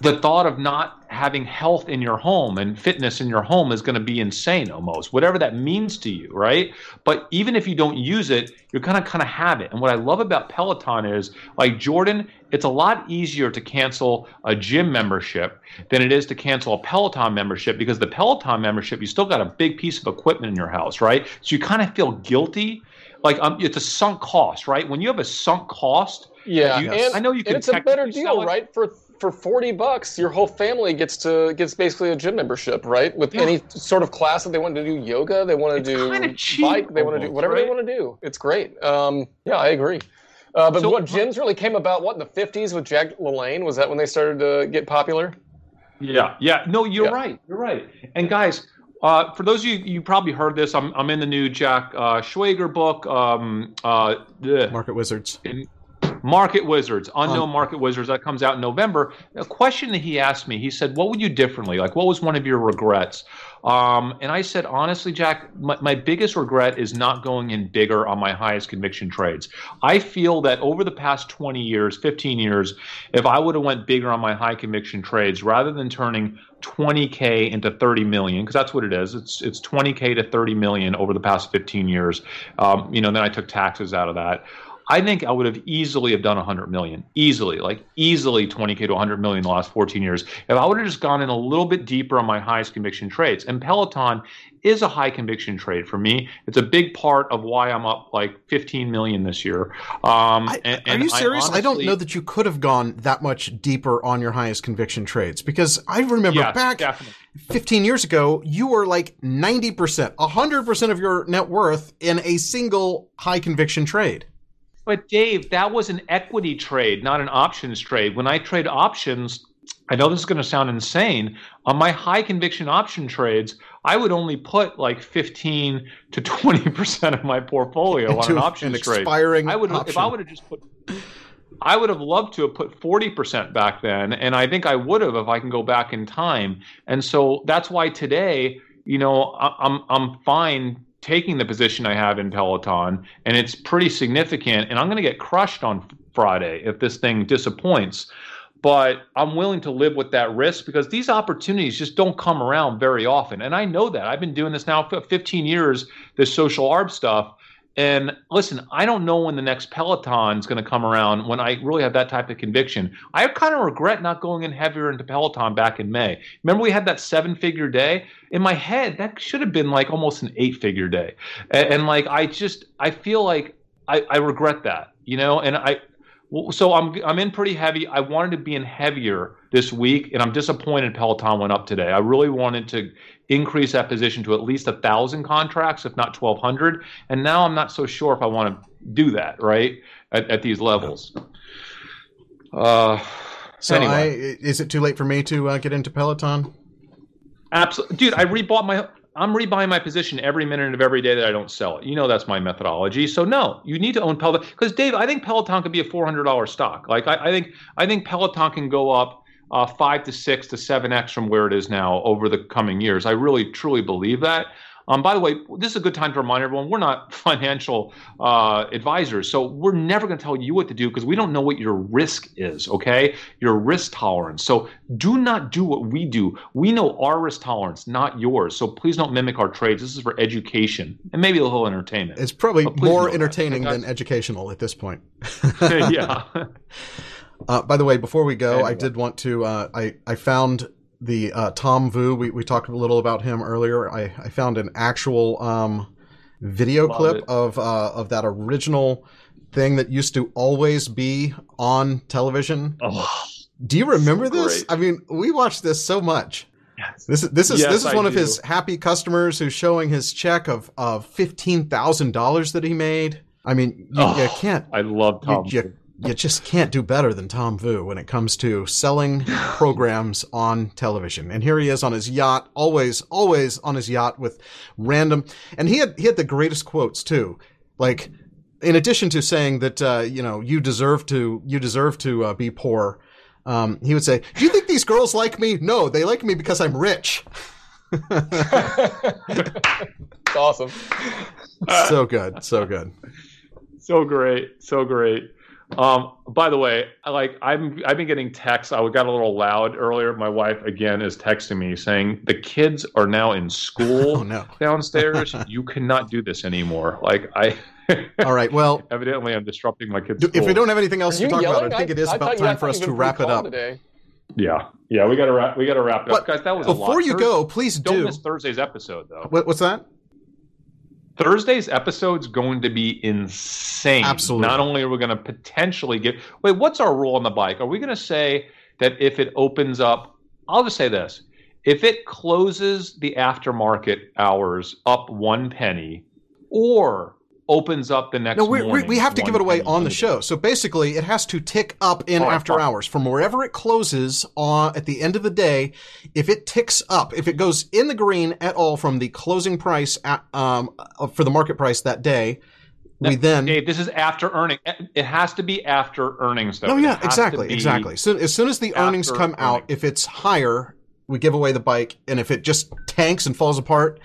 the thought of not having health in your home and fitness in your home is going to be insane almost whatever that means to you right? But even if you don't use it you're going to kind of have it. And what i love about peloton is like jordan it's a lot easier to cancel a gym membership than it is to cancel a peloton membership because the peloton membership you still got a big piece of equipment in your house right? So you kind of feel guilty. Like um, it's a sunk cost right? When you have a sunk cost yeah. you, i know you can it's a better deal right? For for 40 bucks your whole family gets to gets basically a gym membership right with yeah. any sort of class that they want to do yoga they want to do cheap, bike they want to do whatever right? they want to do it's great um, yeah i agree uh, but so, what gyms really came about what in the 50s with jack lalanne was that when they started to get popular yeah yeah no you're yeah. right you're right and guys uh, for those of you, you probably heard this. I'm, I'm in the new Jack uh, Schwager book. Um, uh, Market Wizards. In, Market Wizards, Unknown um, Market Wizards, that comes out in November. A question that he asked me, he said, What would you differently? Like, what was one of your regrets? Um, and I said, honestly, Jack, my, my, biggest regret is not going in bigger on my highest conviction trades. I feel that over the past 20 years, 15 years, if I would have went bigger on my high conviction trades rather than turning 20k into 30 million because that's what it is it's it's 20k to 30 million over the past 15 years um, you know then i took taxes out of that I think I would have easily have done 100 million, easily, like easily 20k to 100 million in the last 14 years if I would have just gone in a little bit deeper on my highest conviction trades. And Peloton is a high conviction trade for me. It's a big part of why I'm up like 15 million this year. Um, I, and, are you serious? I, honestly, I, don't know that you could have gone that much deeper on your highest conviction trades because I remember yes, back. Definitely. 15 years ago, you were like 90%, 100% of your net worth in a single high conviction trade. But Dave, that was an equity trade, not an options trade. When I trade options, I know this is going to sound insane. On my high conviction option trades, I would only put like 15 to 20 percent of my portfolio Into on an options an trade. Expiring I would option. if I would have just put. I would have loved to have put 40% back then, and I think I would have if I can go back in time. And so that's why today, you know, I'm I'm fine taking the position I have in Peloton, and it's pretty significant. And I'm going to get crushed on Friday if this thing disappoints. But I'm willing to live with that risk because these opportunities just don't come around very often. And I know that. I've been doing this now for 15 years, this social arb stuff. And listen, I don't know when the next Peloton is going to come around when I really have that type of conviction. I kind of regret not going in heavier into Peloton back in May. Remember, we had that seven figure day? In my head, that should have been like almost an eight figure day. And, and like, I just, I feel like I, I regret that, you know? And I, so I'm I'm in pretty heavy. I wanted to be in heavier this week, and I'm disappointed Peloton went up today. I really wanted to increase that position to at least a thousand contracts, if not twelve hundred. And now I'm not so sure if I want to do that right at, at these levels. Uh, so anyway. I, is it too late for me to uh, get into Peloton? Absolutely, dude. I rebought my I'm rebuying my position every minute of every day that I don't sell it. You know that's my methodology. So no, you need to own Peloton because Dave, I think Peloton could be a four hundred dollar stock. Like I, I, think I think Peloton can go up uh, five to six to seven x from where it is now over the coming years. I really truly believe that. Um, by the way, this is a good time to remind everyone we're not financial uh, advisors, so we're never going to tell you what to do because we don't know what your risk is, okay? Your risk tolerance. So do not do what we do. We know our risk tolerance, not yours. So please don't mimic our trades. This is for education and maybe a little entertainment. It's probably more entertaining than educational at this point. yeah. Uh, by the way, before we go, anyway. I did want to. Uh, I I found the uh, Tom Vu. We, we talked a little about him earlier. I, I found an actual um, video Love clip it. of uh, of that original thing that used to always be on television. Oh, do you remember so this? I mean, we watched this so much. Yes. This is this is yes, this is one of his happy customers who's showing his check of of fifteen thousand dollars that he made. I mean, you, oh, you can't. I love Tom. You, you, you just can't do better than Tom Vu when it comes to selling programs on television. And here he is on his yacht, always, always on his yacht with random, and he had, he had the greatest quotes too. Like, in addition to saying that, uh, you know, you deserve to, you deserve to uh, be poor, um, he would say, do you think these girls like me? No, they like me because I'm rich. it's awesome. so good. So good. So great. So great. Um, by the way, like I'm, I've been getting texts. I got a little loud earlier. My wife again is texting me saying the kids are now in school oh, no. downstairs. you cannot do this anymore. Like I. All right. Well, evidently I'm disrupting my kids. If we don't have anything else to talk yelling? about, I think it is I, about I time for us to wrap it up. Today. Yeah, yeah, we got to wrap. We got to wrap it up, guys. That was before you go. Please don't do. miss Thursday's episode, though. What, what's that? Thursday's episode's going to be insane. Absolutely. Not only are we going to potentially get wait, what's our rule on the bike? Are we going to say that if it opens up, I'll just say this: if it closes the aftermarket hours up one penny, or opens up the next no, we we have to give it away on the show. So basically, it has to tick up in right, after hours from wherever it closes on at the end of the day. If it ticks up, if it goes in the green at all from the closing price at, um, for the market price that day, we then Dave, this is after earning. It has to be after earnings, though. Oh yeah, exactly, exactly. So as soon as the earnings come earnings. out, if it's higher, we give away the bike, and if it just tanks and falls apart,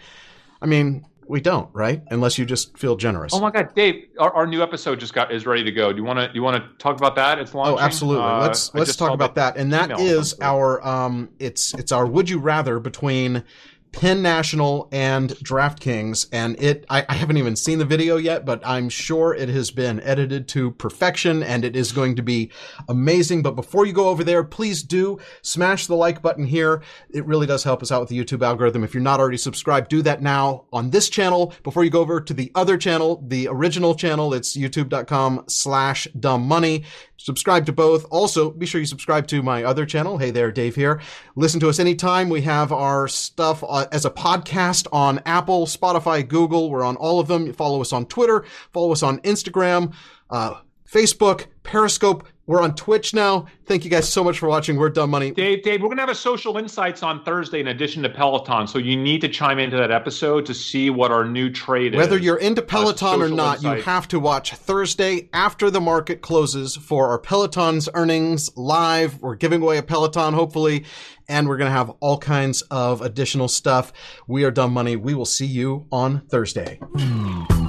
I mean, we don't, right? Unless you just feel generous. Oh my God, Dave! Our, our new episode just got is ready to go. Do you want to? You want to talk about that? It's launching. Oh, absolutely. Uh, let's let's talk about that. And that is our um, it's it's our would you rather between Penn National and DraftKings, and it I, I, haven't even seen the video yet, but I'm sure it has been edited to perfection and it is going to be amazing. But before you go over there, please do smash the like button here. It really does help us out with the YouTube algorithm. If you're not already subscribed, do that now on this channel before you go over to the other channel, the original channel. It's youtube.com slash dumb money. Subscribe to both. Also, be sure you subscribe to my other channel. Hey there, Dave here. Listen to us anytime. We have our stuff uh, as a podcast on Apple, Spotify, Google. We're on all of them. Follow us on Twitter. Follow us on Instagram, uh, Facebook, Periscope. We're on Twitch now. Thank you guys so much for watching. We're Dumb Money. Dave, Dave, we're going to have a social insights on Thursday in addition to Peloton. So you need to chime into that episode to see what our new trade Whether is. Whether you're into uh, Peloton or not, insight. you have to watch Thursday after the market closes for our Peloton's earnings live. We're giving away a Peloton, hopefully, and we're going to have all kinds of additional stuff. We are Dumb Money. We will see you on Thursday. Hmm.